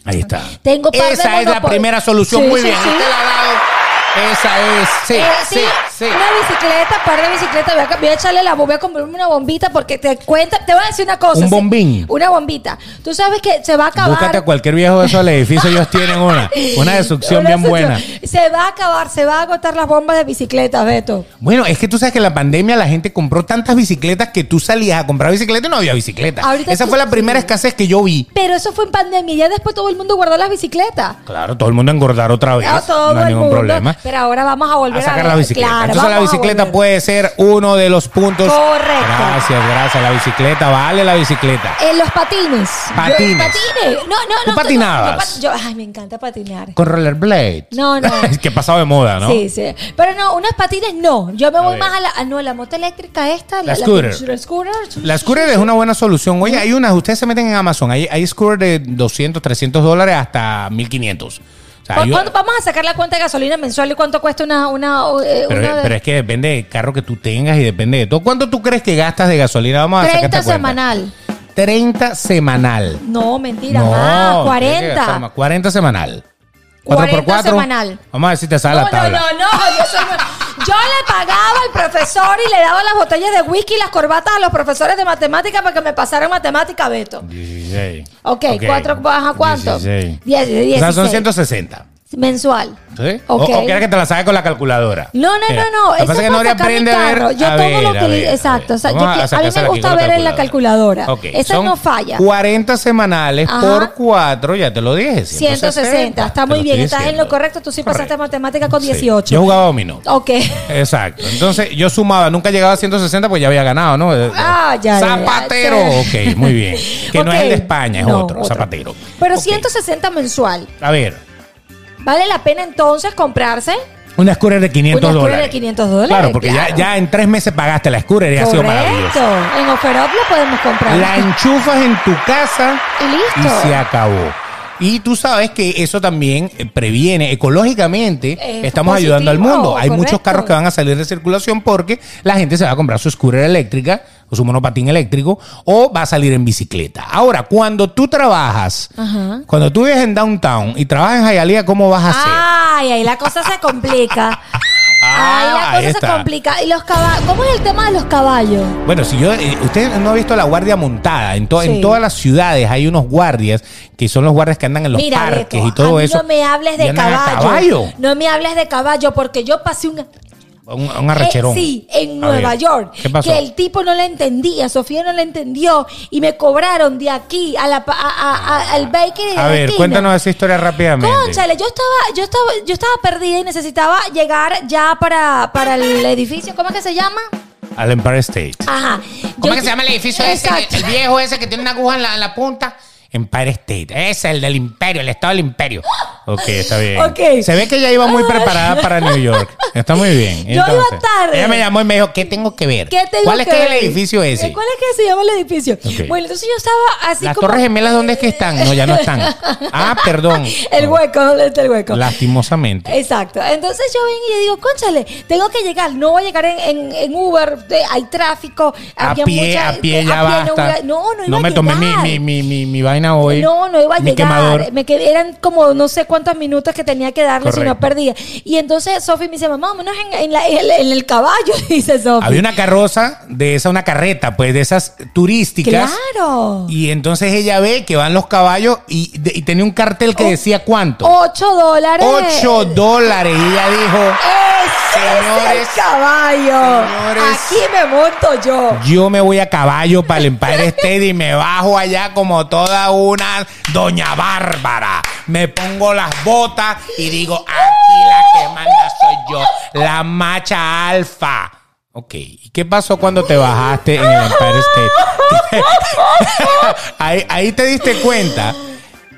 Ahí está. Tengo par de Esa es la primera solución. Sí, Muy sí, bien. Usted la ha dado. Esa es. Sí, Eh, sí, sí. Una bicicleta, par de bicicletas. Voy a, voy a echarle la voy a comprarme una bombita porque te cuenta, te voy a decir una cosa. Un bombín. Una bombita. Tú sabes que se va a acabar. Búscate a cualquier viejo de esos edificios, ellos tienen una. <laughs> Una de succión Una bien succión. buena. Se va a acabar, se va a agotar las bombas de bicicletas, Beto. Bueno, es que tú sabes que en la pandemia la gente compró tantas bicicletas que tú salías a comprar bicicleta y no había bicicleta. Ahorita Esa tú- fue la primera escasez que yo vi. Pero eso fue en pandemia. Ya después todo el mundo guardó las bicicletas. Claro, todo el mundo a engordar otra vez. No, todo no hay el ningún mundo. problema. Pero ahora vamos a volver a a, sacar ver. la bicicleta. Claro, Entonces la bicicleta puede ser uno de los puntos. Correcto. Gracias, gracias. La bicicleta, vale la bicicleta. En los patines. Patines. No, no, ¿Tú no. patinabas? no, yo, ay, me encanta patinar. Con rollerblade. No, no. <laughs> es que pasado de moda, ¿no? Sí, sí. Pero no, unas patines no. Yo me voy ver. más a la, a- no, a la moto eléctrica esta. La scooter. La, scooter. La scooter es una buena solución. Oye, hay unas, ustedes se meten en Amazon, hay, hay scooter de 200, 300 dólares hasta 1500. O sea, ¿Cu- yo- cuánto- vamos a sacar la cuenta de gasolina mensual y cuánto cuesta una... una, eh, pero, una de- pero es que depende del carro que tú tengas y depende de todo. ¿Cuánto tú crees que gastas de gasolina? Vamos a sacar 30 esta cuenta. semanal. 30 semanal. No, mentira, más. que gastar 40. más. 40 semanal. 4 por 40 4. semanal. Vamos a ver si te sale No, la no, tabla. no, no, yo, soy- yo le pagaba al profesor y le daba las botellas de whisky y las corbatas a los profesores de matemática para que me pasaran matemática, Beto. 16. Ok, cuatro, ¿baja cuánto? 16. 10, O sea, son 16. 160. Mensual. ¿Sí? Ok. O, o quieres que te la saque con la calculadora. No, no, Mira, no, no. Eso pasa es que mi aprende a ver. Yo a todo ver, lo a que- ver, a exacto, ver. o sea, yo que- a mí me gusta ver en la calculadora. Ok, Esa son no falla. 40 semanales Ajá. por 4, ya te lo dije. 160. Está te muy bien. Estás en lo correcto. Tú sí pasaste matemática con Sí. 18. Yo jugaba dominó. Ok. Exacto. Entonces yo sumaba, nunca llegaba a 160 pues ya había ganado, ¿no? Ah, ya, ya, ya. Zapatero. Sí. Ok, muy bien. <laughs> Que no es el de España, es No, otro, Zapatero. Pero Ok. 160 mensual. A ver, ¿Vale la pena entonces comprarse? una scooter de 500 Una scooter dólares. de 500 dólares, Claro, porque Ya, claro. ya en tres meses pagaste la scooter y ha sido maravilloso. Correcto. En Oferop lo podemos comprar. La enchufas en tu casa Y listo. y se acabó. Y tú sabes que eso también eh, previene ecológicamente. Es estamos positivo, ayudando al mundo. Hay muchos carros que van a salir de circulación porque la gente se va a comprar su scooter eléctrica o su monopatín eléctrico o va a salir en bicicleta. Ahora, cuando tú trabajas, Ajá. cuando tú vives en downtown y trabajas en Hialeah, ¿cómo vas a hacer? Ay, ahí la cosa se complica. <laughs> Ah, Ahí la cosa se complica. ¿Y los caballos? ¿Cómo es el tema de los caballos? Bueno, si yo, eh, usted no ha visto la guardia montada, en, to- Sí. en todas las ciudades hay unos guardias que son los guardias que andan en los Mira, parques Beto, y todo a mí eso. no me hables de caballo. caballo. No me hables de caballo porque yo pasé un Un, un arrecherón. Eh, sí, en A Nueva ver, York. ¿Qué pasó? Que el tipo no le entendía, Sofía no le entendió y me cobraron de aquí a la, a- a- a- al bakery A la ver, esquina. cuéntanos esa historia rápidamente. Cónchale, yo estaba, yo estaba, yo estaba perdida y necesitaba llegar ya para, para el edificio. ¿Cómo es que se llama? Al Empire State. Ajá. ¿Cómo Yo- es que se llama el edificio ese? El viejo ese que tiene una aguja en la, en la punta. Empire State. Ese es el del imperio, el estado del imperio. Ok, está bien. Ok. Se ve que ella iba muy preparada para New York. Está muy bien. Yo iba tarde. Ella me llamó y me dijo, ¿qué tengo que ver? ¿Qué tengo ¿Cuál es que que es ver? el edificio ese? ¿Cuál es que se llama el edificio? Ok. Bueno, entonces yo estaba así Las como... Torres Gemelas, ¿dónde es que están? No, ya no están. <laughs> Ah, perdón. El hueco, ¿dónde está el hueco? Lastimosamente. Exacto. Entonces yo vengo y yo digo, conchale, tengo que llegar. No voy a llegar en, en- en Uber, hay tráfico. A pie, mucha- a pie ya no, voy basta. a- no, no iba a me tomé mi, mi, mi, mi, mi vaina hoy. No, no iba a llegar. quemador. Me quedé, eran como no sé cuántos minutos que tenía que darle si no perdía. Y entonces Sofi me dice, mamá, vámonos en, en la- en el, en el caballo, <laughs> dice Sofi. Había una carroza de esa, una carreta, pues de esas turísticas. Claro. Y entonces ella ve que van los caballos y, de- y tenía un cartel que Oh, decía cuánto. Ocho dólares. 8 dólares. Y ella dijo, Ese es Señores, el <laughs> caballo. señores. Aquí me monto yo. yo me voy a caballo para el Empire <laughs> State y me bajo allá como toda una doña Bárbara. Me pongo las botas y digo, aquí la que manda soy yo, la macha alfa. Ok, ¿y qué pasó cuando te bajaste en el Empire State? <laughs> ahí, ahí te diste cuenta.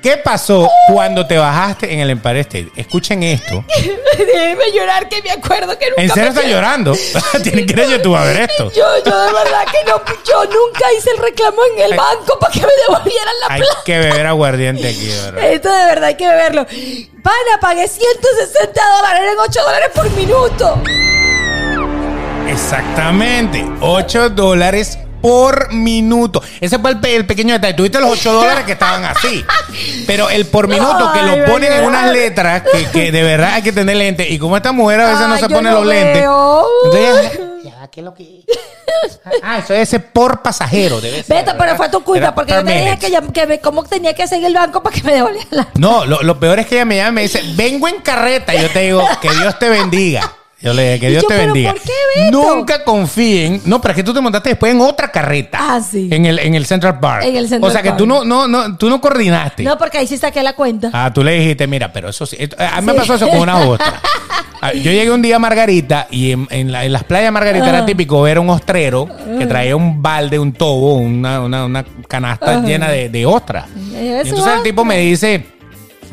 ¿Qué pasó cuando te bajaste en el Empire State? Escuchen esto. <laughs> Déjeme llorar que me acuerdo que nunca ¿En serio me- estás llorando? <laughs> <laughs> Tienen que ir a YouTube a ver esto. Yo, yo de verdad que no, yo nunca hice el reclamo en el banco para que me devolvieran la Hay plata. que beber aguardiente aquí, ¿verdad? Esto de verdad hay que beberlo. Pana, pagué 160 dólares, eran 8 dólares por minuto. Exactamente. 8 dólares por minuto. Ese fue el, pe- el pequeño detalle. Tuviste los 8 dólares que estaban así. Pero el por minuto que Ay, lo ponen en verdad. unas letras que, que de verdad hay que tener lentes. Y como esta mujer a veces no Ay, se yo pone no los lentes. veo. Entonces, ya, ¿qué es lo que Ah, eso es ese por pasajero. Debe ser, Vete, pero ¿verdad? fue tu culpa Era porque yo per te dije minute. que, ya- que me- cómo tenía que seguir el banco para que me devolvieran la No, lo, lo peor es que ella me llama y me dice, vengo en carreta. Y yo te digo, que Dios te bendiga. Yo le dije, que Dios yo, te ¿pero bendiga. por qué, Beto? Nunca confíen. No, pero es que tú te montaste después en otra carreta. Ah, sí. En el, en el Central Park. En el Central o sea que Park. tú no, no, no, tú no coordinaste. No, porque ahí sí saqué la cuenta. Ah, tú le dijiste, mira, pero eso sí. esto- A mí me Sí. pasó eso con una ostra. <laughs> Ah, Yo llegué un día a Margarita y en, en la- en las playas de Margarita era típico ver un ostrero que traía un balde, un tobo, una, una, una canasta llena de, de ostras. Eso Y entonces el tipo me dice,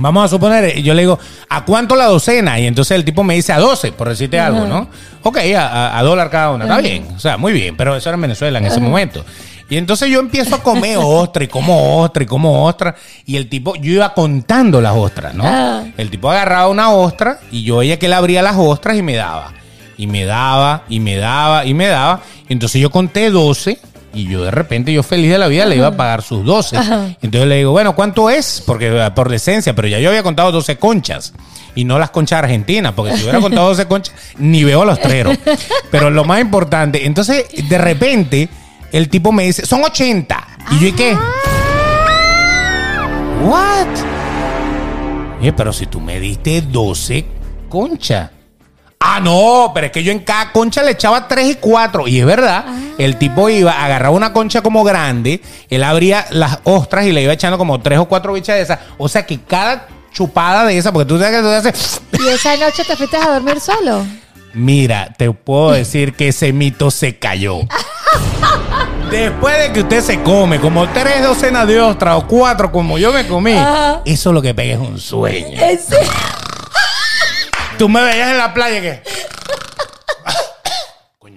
vamos a suponer, yo le digo, ¿a cuánto la docena? Y entonces el tipo me dice a 12, por decirte algo, ¿no? Ok, a, dólar cada una. Está bien, o sea, muy bien, pero eso era en Venezuela en ese momento. Y entonces yo empiezo a comer <laughs> ostra y como ostra y como ostra. Y el tipo, yo iba contando las ostras, ¿no? Ah. El tipo agarraba una ostra y yo veía que él abría las ostras y me daba. Y me daba, y me daba, y me daba. Y entonces yo conté 12 y yo de repente, yo feliz de la vida, le iba a pagar sus 12. Entonces le digo, bueno, ¿cuánto es? Porque eh, por decencia, pero ya yo había contado 12 conchas. Y no las conchas argentinas, porque si hubiera <laughs> contado 12 conchas, ni veo los treros. Pero lo más importante, entonces de repente el tipo me dice, son 80. Y yo, ¿y qué? ¿What? Oye, pero si tú me diste 12 conchas. Ah, no, pero es que yo en cada concha le echaba 3 y 4. Y es verdad, el tipo iba, agarraba una concha como grande, él abría las ostras y le iba echando como 3 o 4 bichas de esas. O sea que cada chupada de esa, porque tú sabes que tú haces... ¿Y esa noche te fuiste a dormir solo? Mira, te puedo decir que ese mito se cayó. <laughs> Después de que usted se come como tres docenas de ostras o cuatro como yo me comí, Ajá. eso lo que pega es un sueño. ¿En serio? Tú me veías en la playa que...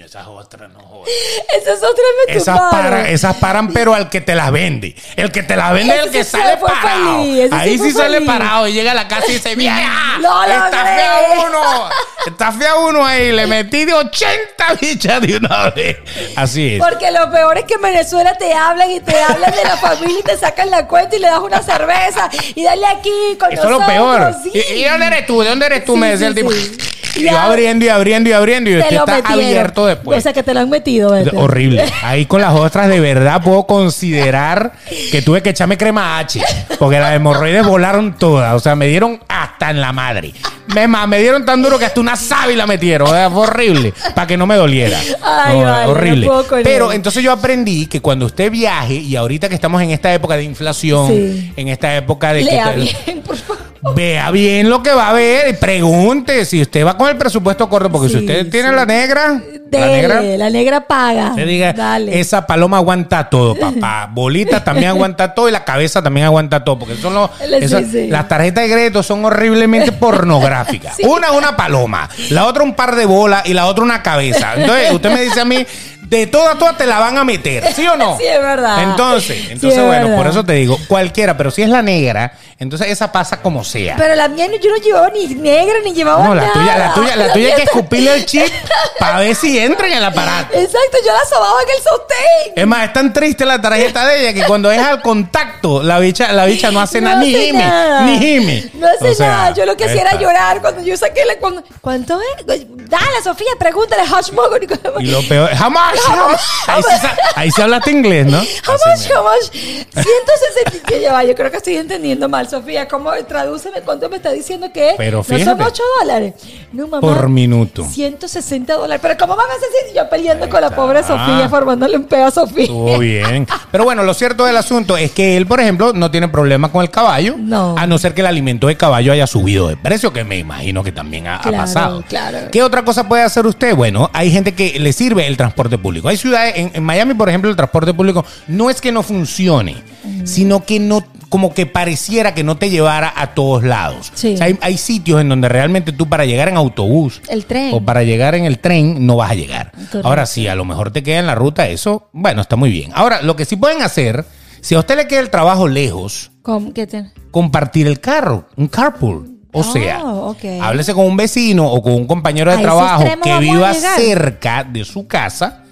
Esas ostras no jodas. Esas otras me Esas paran, esas paran, pero al que te las vende. El que te las vende es el que sí sale parado. feliz, sí Ahí fue sí sale feliz. parado y llega a la casa y dice, ¡Vieja! <laughs> No lo ¡Está creo. fea uno! ¡Está fea uno ahí! Le metí de 80 bichas de una vez. Así es. Porque lo peor es que en Venezuela te hablan y te hablan de la familia y te sacan la cuenta y le das una cerveza y dale aquí con Eso es lo peor. sí. ¿Y, y de dónde eres tú? ¿De dónde eres tú? Sí, me decía sí, el tipo. sí. Y yo abriendo y abriendo y abriendo y Te usted está abierto después. O sea que te lo han metido, vete. Horrible. Ahí con las ostras de verdad puedo considerar que tuve que echarme crema H. Porque las hemorroides volaron todas. O sea, me dieron hasta en la madre. Me, me dieron tan duro que hasta una sábila metieron. O sea, fue horrible. Para que no me doliera. Ay, No, vale, horrible. no Pero entonces yo aprendí que cuando usted viaje, y ahorita que estamos en esta época de inflación, Sí. en esta época de Lea que. bien, por favor. Vea bien lo que va a ver y pregunte si usted va con el presupuesto corto, porque si usted tiene sí. la negra, la negra, la negra paga. diga, Dale. esa paloma aguanta todo, papá. Bolita también aguanta todo y la cabeza también aguanta todo, porque son los, Sí, esas- sí. las tarjetas de crédito son horriblemente <laughs> pornográficas. Sí. Una es una paloma, la otra un par de bolas y la otra una cabeza. Entonces, usted me dice a mí, de todas, todas te la van a meter, ¿sí o no? <laughs> Sí, es verdad. Entonces, entonces es bueno, verdad. por eso te digo, cualquiera, pero si es la negra, entonces esa pasa como sea. Pero la mía no- yo no llevaba ni negra ni llevaba No, la nada. tuya, la tuya, la tuya hay que escupirle el chip para ver si entra en el aparato. Exacto, yo la sobaba en el sostén. Es más, es tan triste la tarjeta de ella que cuando es al contacto, la bicha, la bicha no hace No nada, ni gime, nada. ni gime. No hace O sea, nada. Yo lo que hacía era llorar cuando yo saqué la. cuando- ¿Cuánto es? Dale, Sofía, pregúntale Hush. Y lo peor, jamás. Ahí sa- ahí hablaste inglés, ¿no? Mismo. jamás. 160. que ya va, yo creo que estoy entendiendo mal, Sofía. ¿Cómo? Tradúceme cuánto me está diciendo que es. Pero No son fíjate. 8 dólares. No, mamá. Por minuto. 160 dólares. Pero ¿cómo van a si yo peleando con la está. pobre Sofía, formándole un pedo a Sofía? Estuvo bien. Pero bueno, lo cierto del asunto es que él, por ejemplo, no tiene problema con el caballo. No. A no ser que el alimento de caballo haya subido de precio, que me imagino que también ha, pasado. claro. ¿Qué otra cosa puede hacer usted? Bueno, hay gente que le sirve el transporte público. Hay ciudades, en, en Miami, por ejemplo, el transporte público no es que no funcione, sino que no, como que pareciera que no te llevara a todos lados. Sí. O sea, hay, hay sitios en donde realmente tú para llegar en autobús El tren. o para llegar en el tren no vas a llegar. Correcto. Ahora sí, a lo mejor te queda en la ruta, eso, bueno, está muy bien. Ahora, lo que sí pueden hacer, si a usted le queda el trabajo lejos, ¿Cómo? ¿Qué te- compartir el carro, un carpool. O Oh, sea, ok. háblese con un vecino o con un compañero de A trabajo que viva cerca de su casa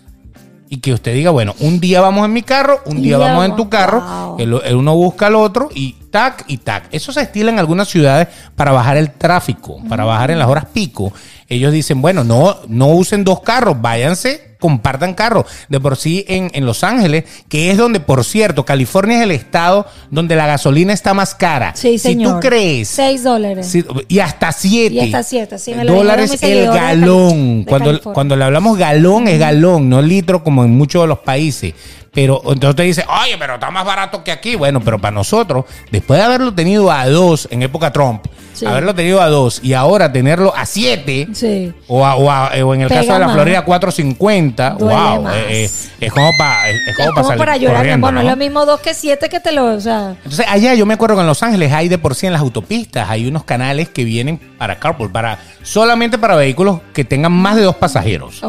y que usted diga, bueno, un día vamos en mi carro, un día vamos en tu carro, wow. el, el uno busca al otro y tac y tac. Eso se estila en algunas ciudades para bajar el tráfico, para bajar en las horas pico. Ellos dicen, bueno, no, no usen dos carros, váyanse, compartan carros. De por sí en, en Los Ángeles, que es donde, por cierto, California es el estado donde la gasolina está más cara. Sí, señor. Si tú crees 6 dólares. Y hasta 7 Y hasta siete, sí, me lo dólares el seguidores de Cali- galón. de Cuando, California. cuando le hablamos galón, es galón, no litro como en muchos de los países. Pero entonces usted dice, oye, pero está más barato que aquí. Bueno, pero para nosotros, después de haberlo tenido a dos en época Trump, Sí. haberlo tenido a dos y ahora tenerlo a siete, Sí. o, a- o a- o en el Pega caso de la más. Florida 450, Duele wow, eh, eh, es como para es, es como pa para llorar, amor. No es lo mismo dos que siete que te lo. O sea, Entonces, allá yo me acuerdo que en Los Ángeles hay de por sí en las autopistas, hay unos canales que vienen para carpool, para solamente para vehículos que tengan más de dos pasajeros.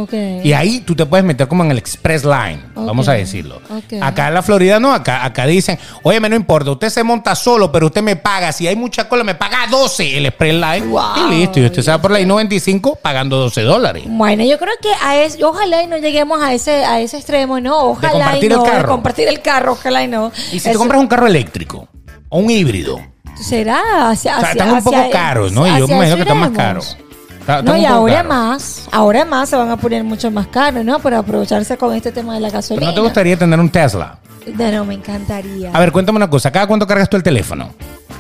Y ahí tú te puedes meter como en el Express Line, vamos a decirlo. Acá en la Florida no, acá, acá dicen, oye, me no importa, usted se monta solo, pero usted me paga, si hay mucha cola, me paga 12 el Express Line. Wow. Y listo, y usted se va por la I-95 pagando 12 dólares. bueno, yo creo que a es, ojalá y no lleguemos a ese, a ese extremo, ¿no? Ojalá compartir y el no. de carro. compartir el carro, ojalá y no. Y si te compras un carro eléctrico o un híbrido, Será hacia. o sea, hacia- están un poco hacia- caros, ¿no? Y yo hacia me imagino que están más caros. Está- No, y ahora más, ahora más se van a poner mucho más caros, ¿no? Para aprovecharse con este tema de la ¿Pero gasolina. ¿No te gustaría tener un Tesla? No, no, me encantaría. A ver, cuéntame una cosa. ¿Cada cuánto cargas tú el teléfono?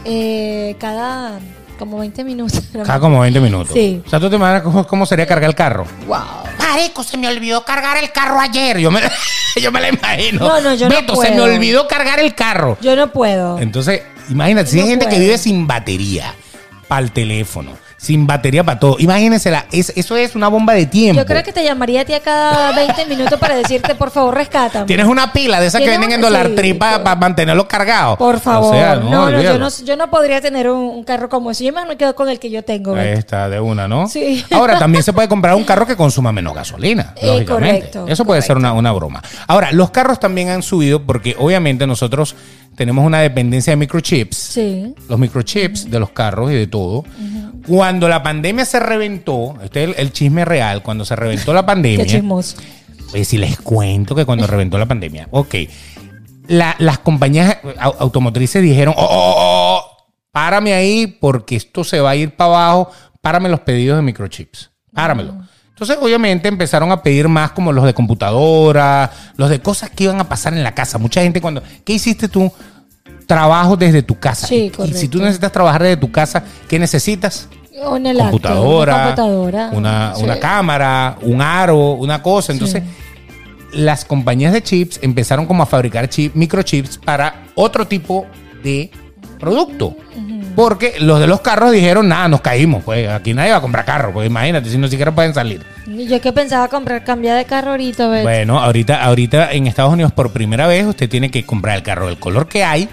Eh, cada como 20 minutos. <laughs> Cada como 20 minutos. Sí. O sea, tú te imaginas cómo, cómo sería cargar el carro. Wow. Marico, se me olvidó cargar el carro ayer. Yo me, <laughs> yo me la imagino. No, no, yo no Beto, se me puedo. olvidó cargar el carro. Yo no puedo. Entonces, imagínate, si No hay gente que puedo. vive sin batería para el teléfono, sin batería para todo, imagínense, la- es, eso es una bomba de tiempo. Yo creo que te llamaría a ti a cada 20 minutos para decirte, por favor, rescátame. Tienes una pila de esas que venden en Dollar sí, Tree para por- mantenerlo cargado. Por favor. O sea, no, no, yo no, yo no podría tener un, un carro como ese. Yo me quedo con el que yo tengo. Ahí está, de una, ¿no? Sí. Ahora, también se puede comprar un <laughs> carro que consuma menos gasolina, Eh, lógicamente. correcto, Eso puede ser una, una broma. Ahora, los carros también han subido porque obviamente nosotros tenemos una dependencia de microchips. Sí. Los microchips de los carros y de todo. Cuando la pandemia se reventó, este es el, el chisme real, cuando se reventó la <laughs> pandemia. Qué chismoso. Pues si les cuento que cuando reventó la pandemia, ok, la- las compañías au- automotrices dijeron, oh, oh, oh, párame ahí porque esto se va a ir para abajo, párame los pedidos de microchips, páramelo. Entonces, obviamente, empezaron a pedir más como los de computadora, los de cosas que iban a pasar en la casa. Mucha gente cuando, ¿qué hiciste tú? Trabajo desde tu casa. Sí, Y- y, si tú necesitas trabajar desde tu casa, ¿qué necesitas? Un laptop, computadora, Una computadora. una, Sí. una cámara, un aro, una cosa. Entonces, las compañías de chips empezaron como a fabricar chip, microchips para otro tipo de producto. Porque los de los carros dijeron, nada, nos caímos, pues aquí nadie va a comprar carro, pues imagínate, si no siquiera pueden salir. Yo que pensaba comprar, cambiar de carro ahorita, Beto. Bueno, ahorita, ahorita en Estados Unidos por primera vez usted tiene que comprar el carro del color que hay.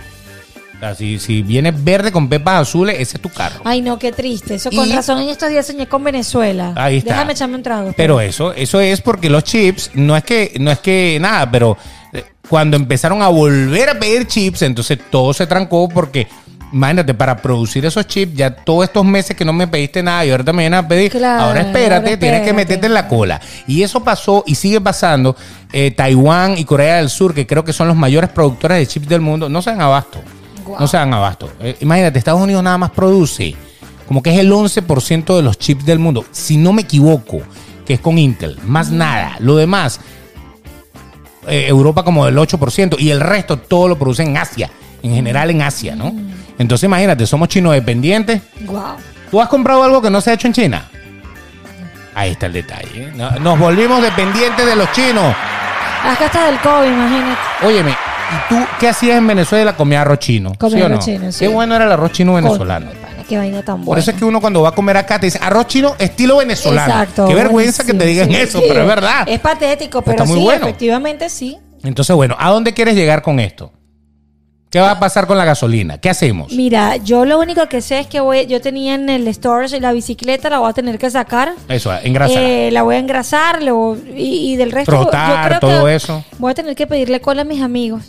O sea, si, si viene verde con pepas azules, ese es tu carro. Ay, no, qué triste. Eso con Y- razón en estos días soñé con Venezuela. Ahí está. Déjame echarme un trago. Pero eso, eso es porque los chips, no es que, no es que nada, pero eh, cuando empezaron a volver a pedir chips, entonces todo se trancó porque, imagínate, para producir esos chips, ya todos estos meses que no me pediste nada y ahorita me vienen a pedir, Claro, ahora espérate, ahora tienes que meterte en la cola. Y eso pasó y sigue pasando. Eh, Taiwán y Corea del Sur, que creo que son los mayores productores de chips del mundo, no se dan abasto. No se dan abasto. Eh, imagínate, Estados Unidos nada más produce como que es el 11% de los chips del mundo, si no me equivoco, que es con Intel, más nada. Lo demás, eh, Europa como del 8% y el resto todo lo produce en Asia, en general en Asia, ¿no? Entonces imagínate, somos chinos dependientes. Wow. ¿Tú has comprado algo que no se ha hecho en China? Ahí está el detalle. ¿eh? No- Nos volvimos dependientes de los chinos. Acá está del COVID, imagínate. Óyeme, ¿y tú qué hacías en Venezuela? Comía arroz chino. Comía ¿sí arroz no? chino, sí. Qué bueno era el arroz chino venezolano. Pana, Qué vaina tan buena. Por eso es que uno cuando va a comer acá te dice arroz chino estilo venezolano. Exacto. Qué vergüenza que te digan sí, eso, sí. pero es verdad. Es patético, pero Está muy sí, bueno. efectivamente sí. Entonces, bueno, ¿a dónde quieres llegar con esto? ¿Qué va a pasar con la gasolina? ¿Qué hacemos? Mira, yo lo único que sé es que voy, yo tenía en el storage la bicicleta, la voy a tener que sacar. Eso, engrasar. Eh, la voy a engrasar y, y del resto yo creo todo que eso. Voy a tener que pedirle cola a mis amigos.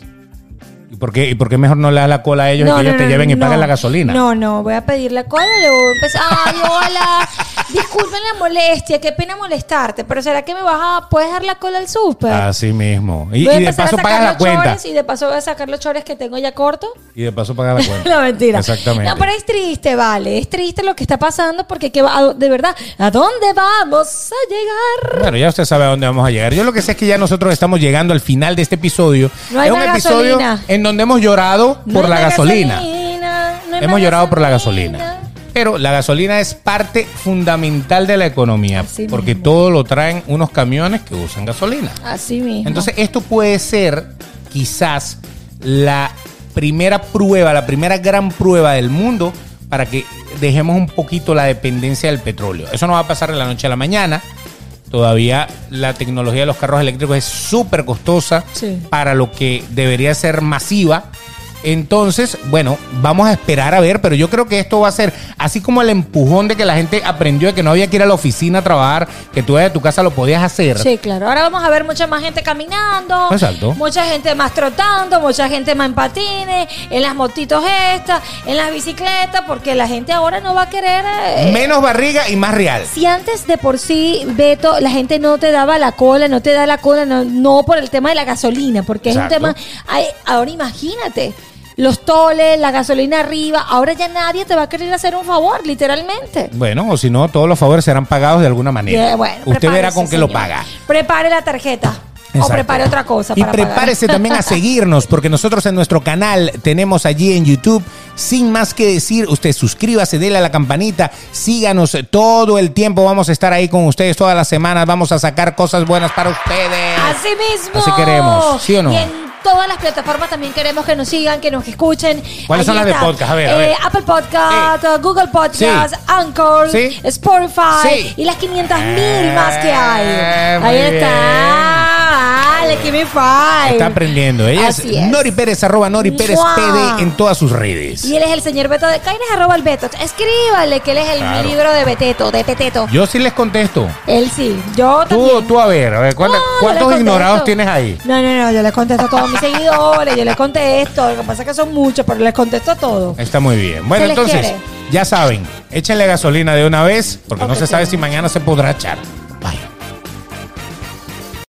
¿Y por qué, y por qué mejor no le das la cola a ellos y que ellos te lleven y paguen la gasolina? No, no, voy a pedirle cola, le voy a empezar. Ay, hola, disculpen la molestia, qué pena molestarte, pero ¿será que me vas a, puedes dar la cola al súper? Así mismo. Y, y de paso sacar pagas la los cuenta. chores y de paso voy a sacar los chores que tengo ya cortos. Y de paso pagas la <laughs> cuenta. No, mentira. Exactamente. No, pero es triste, vale. Es triste lo que está pasando porque ¿qué va- a- de verdad, ¿a dónde vamos a llegar? Bueno, ya usted sabe a dónde vamos a llegar. Yo lo que sé es que ya nosotros estamos llegando al final de este episodio. No hay es un más episodio gasolina. En donde hemos llorado No por la gasolina. gasolina, no hay Hemos llorado por la gasolina. gasolina. Pero la gasolina es parte fundamental de la economía, Así porque mismo. todo lo traen unos camiones que usan gasolina. Así mismo. Entonces, esto puede ser quizás la primera prueba, la primera gran prueba del mundo para que dejemos un poquito la dependencia del petróleo. Eso no va a pasar de la noche a la mañana. Todavía la tecnología de los carros eléctricos es súper costosa Sí. para lo que debería ser masiva. Entonces, bueno, vamos a esperar a ver, pero yo creo que esto va a ser así como el empujón de que la gente aprendió de que no había que ir a la oficina a trabajar, que tú desde tu casa lo podías hacer. Sí, claro. Ahora vamos a ver mucha más gente caminando. Exacto. Mucha gente más trotando, mucha gente más en patines, en las motitos estas, en las bicicletas, porque la gente ahora no va a querer... eh, Menos barriga y más real. Si antes de por sí, Beto, la gente no te daba la cola, no te da la cola, no, no por el tema de la gasolina, porque Exacto. es un tema. ay, ahora imagínate, los toles, la gasolina arriba, ahora ya nadie te va a querer hacer un favor, literalmente. Bueno, o si no, todos los favores serán pagados de alguna manera. Yeah, bueno, Usted verá con qué lo paga. Prepare la tarjeta. Exacto. prepare otra cosa. Y para pagar. prepárese también a <laughs> seguirnos, porque nosotros en nuestro canal tenemos allí en YouTube, sin más que decir, usted suscríbase, dele a la campanita, síganos todo el tiempo, vamos a estar ahí con ustedes todas las semanas, vamos a sacar cosas buenas para ustedes. Así mismo. Así queremos, ¿sí o no? Todas las plataformas también queremos que nos sigan, que nos escuchen. ¿Cuáles son las de podcast? A ver, a ver. Eh, Apple Podcast, Google Podcast, Sí. Anchor, Sí. Spotify Sí. y las 500 mil más que hay. Eh, muy Ahí bien. está. Dale, give me five. Está aprendiendo. Ella es, Así es. Nori Pérez, arroba Nori Pérez ¡Mua! PD en todas sus redes. Y él es el señor Beto de Caines, arroba el Beto. Escríbale que él es el Claro. libro de Beteto, de Peteto. Yo sí les contesto. Él sí. Yo Tú, también. tú a ver, a ver, ¿cuánta- No, yo ¿cuántos ignorados tienes ahí? No, no, no, yo les contesto a todos mis seguidores, yo les contesto. Lo que pasa es que son muchos, pero les contesto a todos. Está muy bien. Bueno, entonces, quiere. ya saben, échenle gasolina de una vez, porque no se sabe sí. si mañana se podrá echar.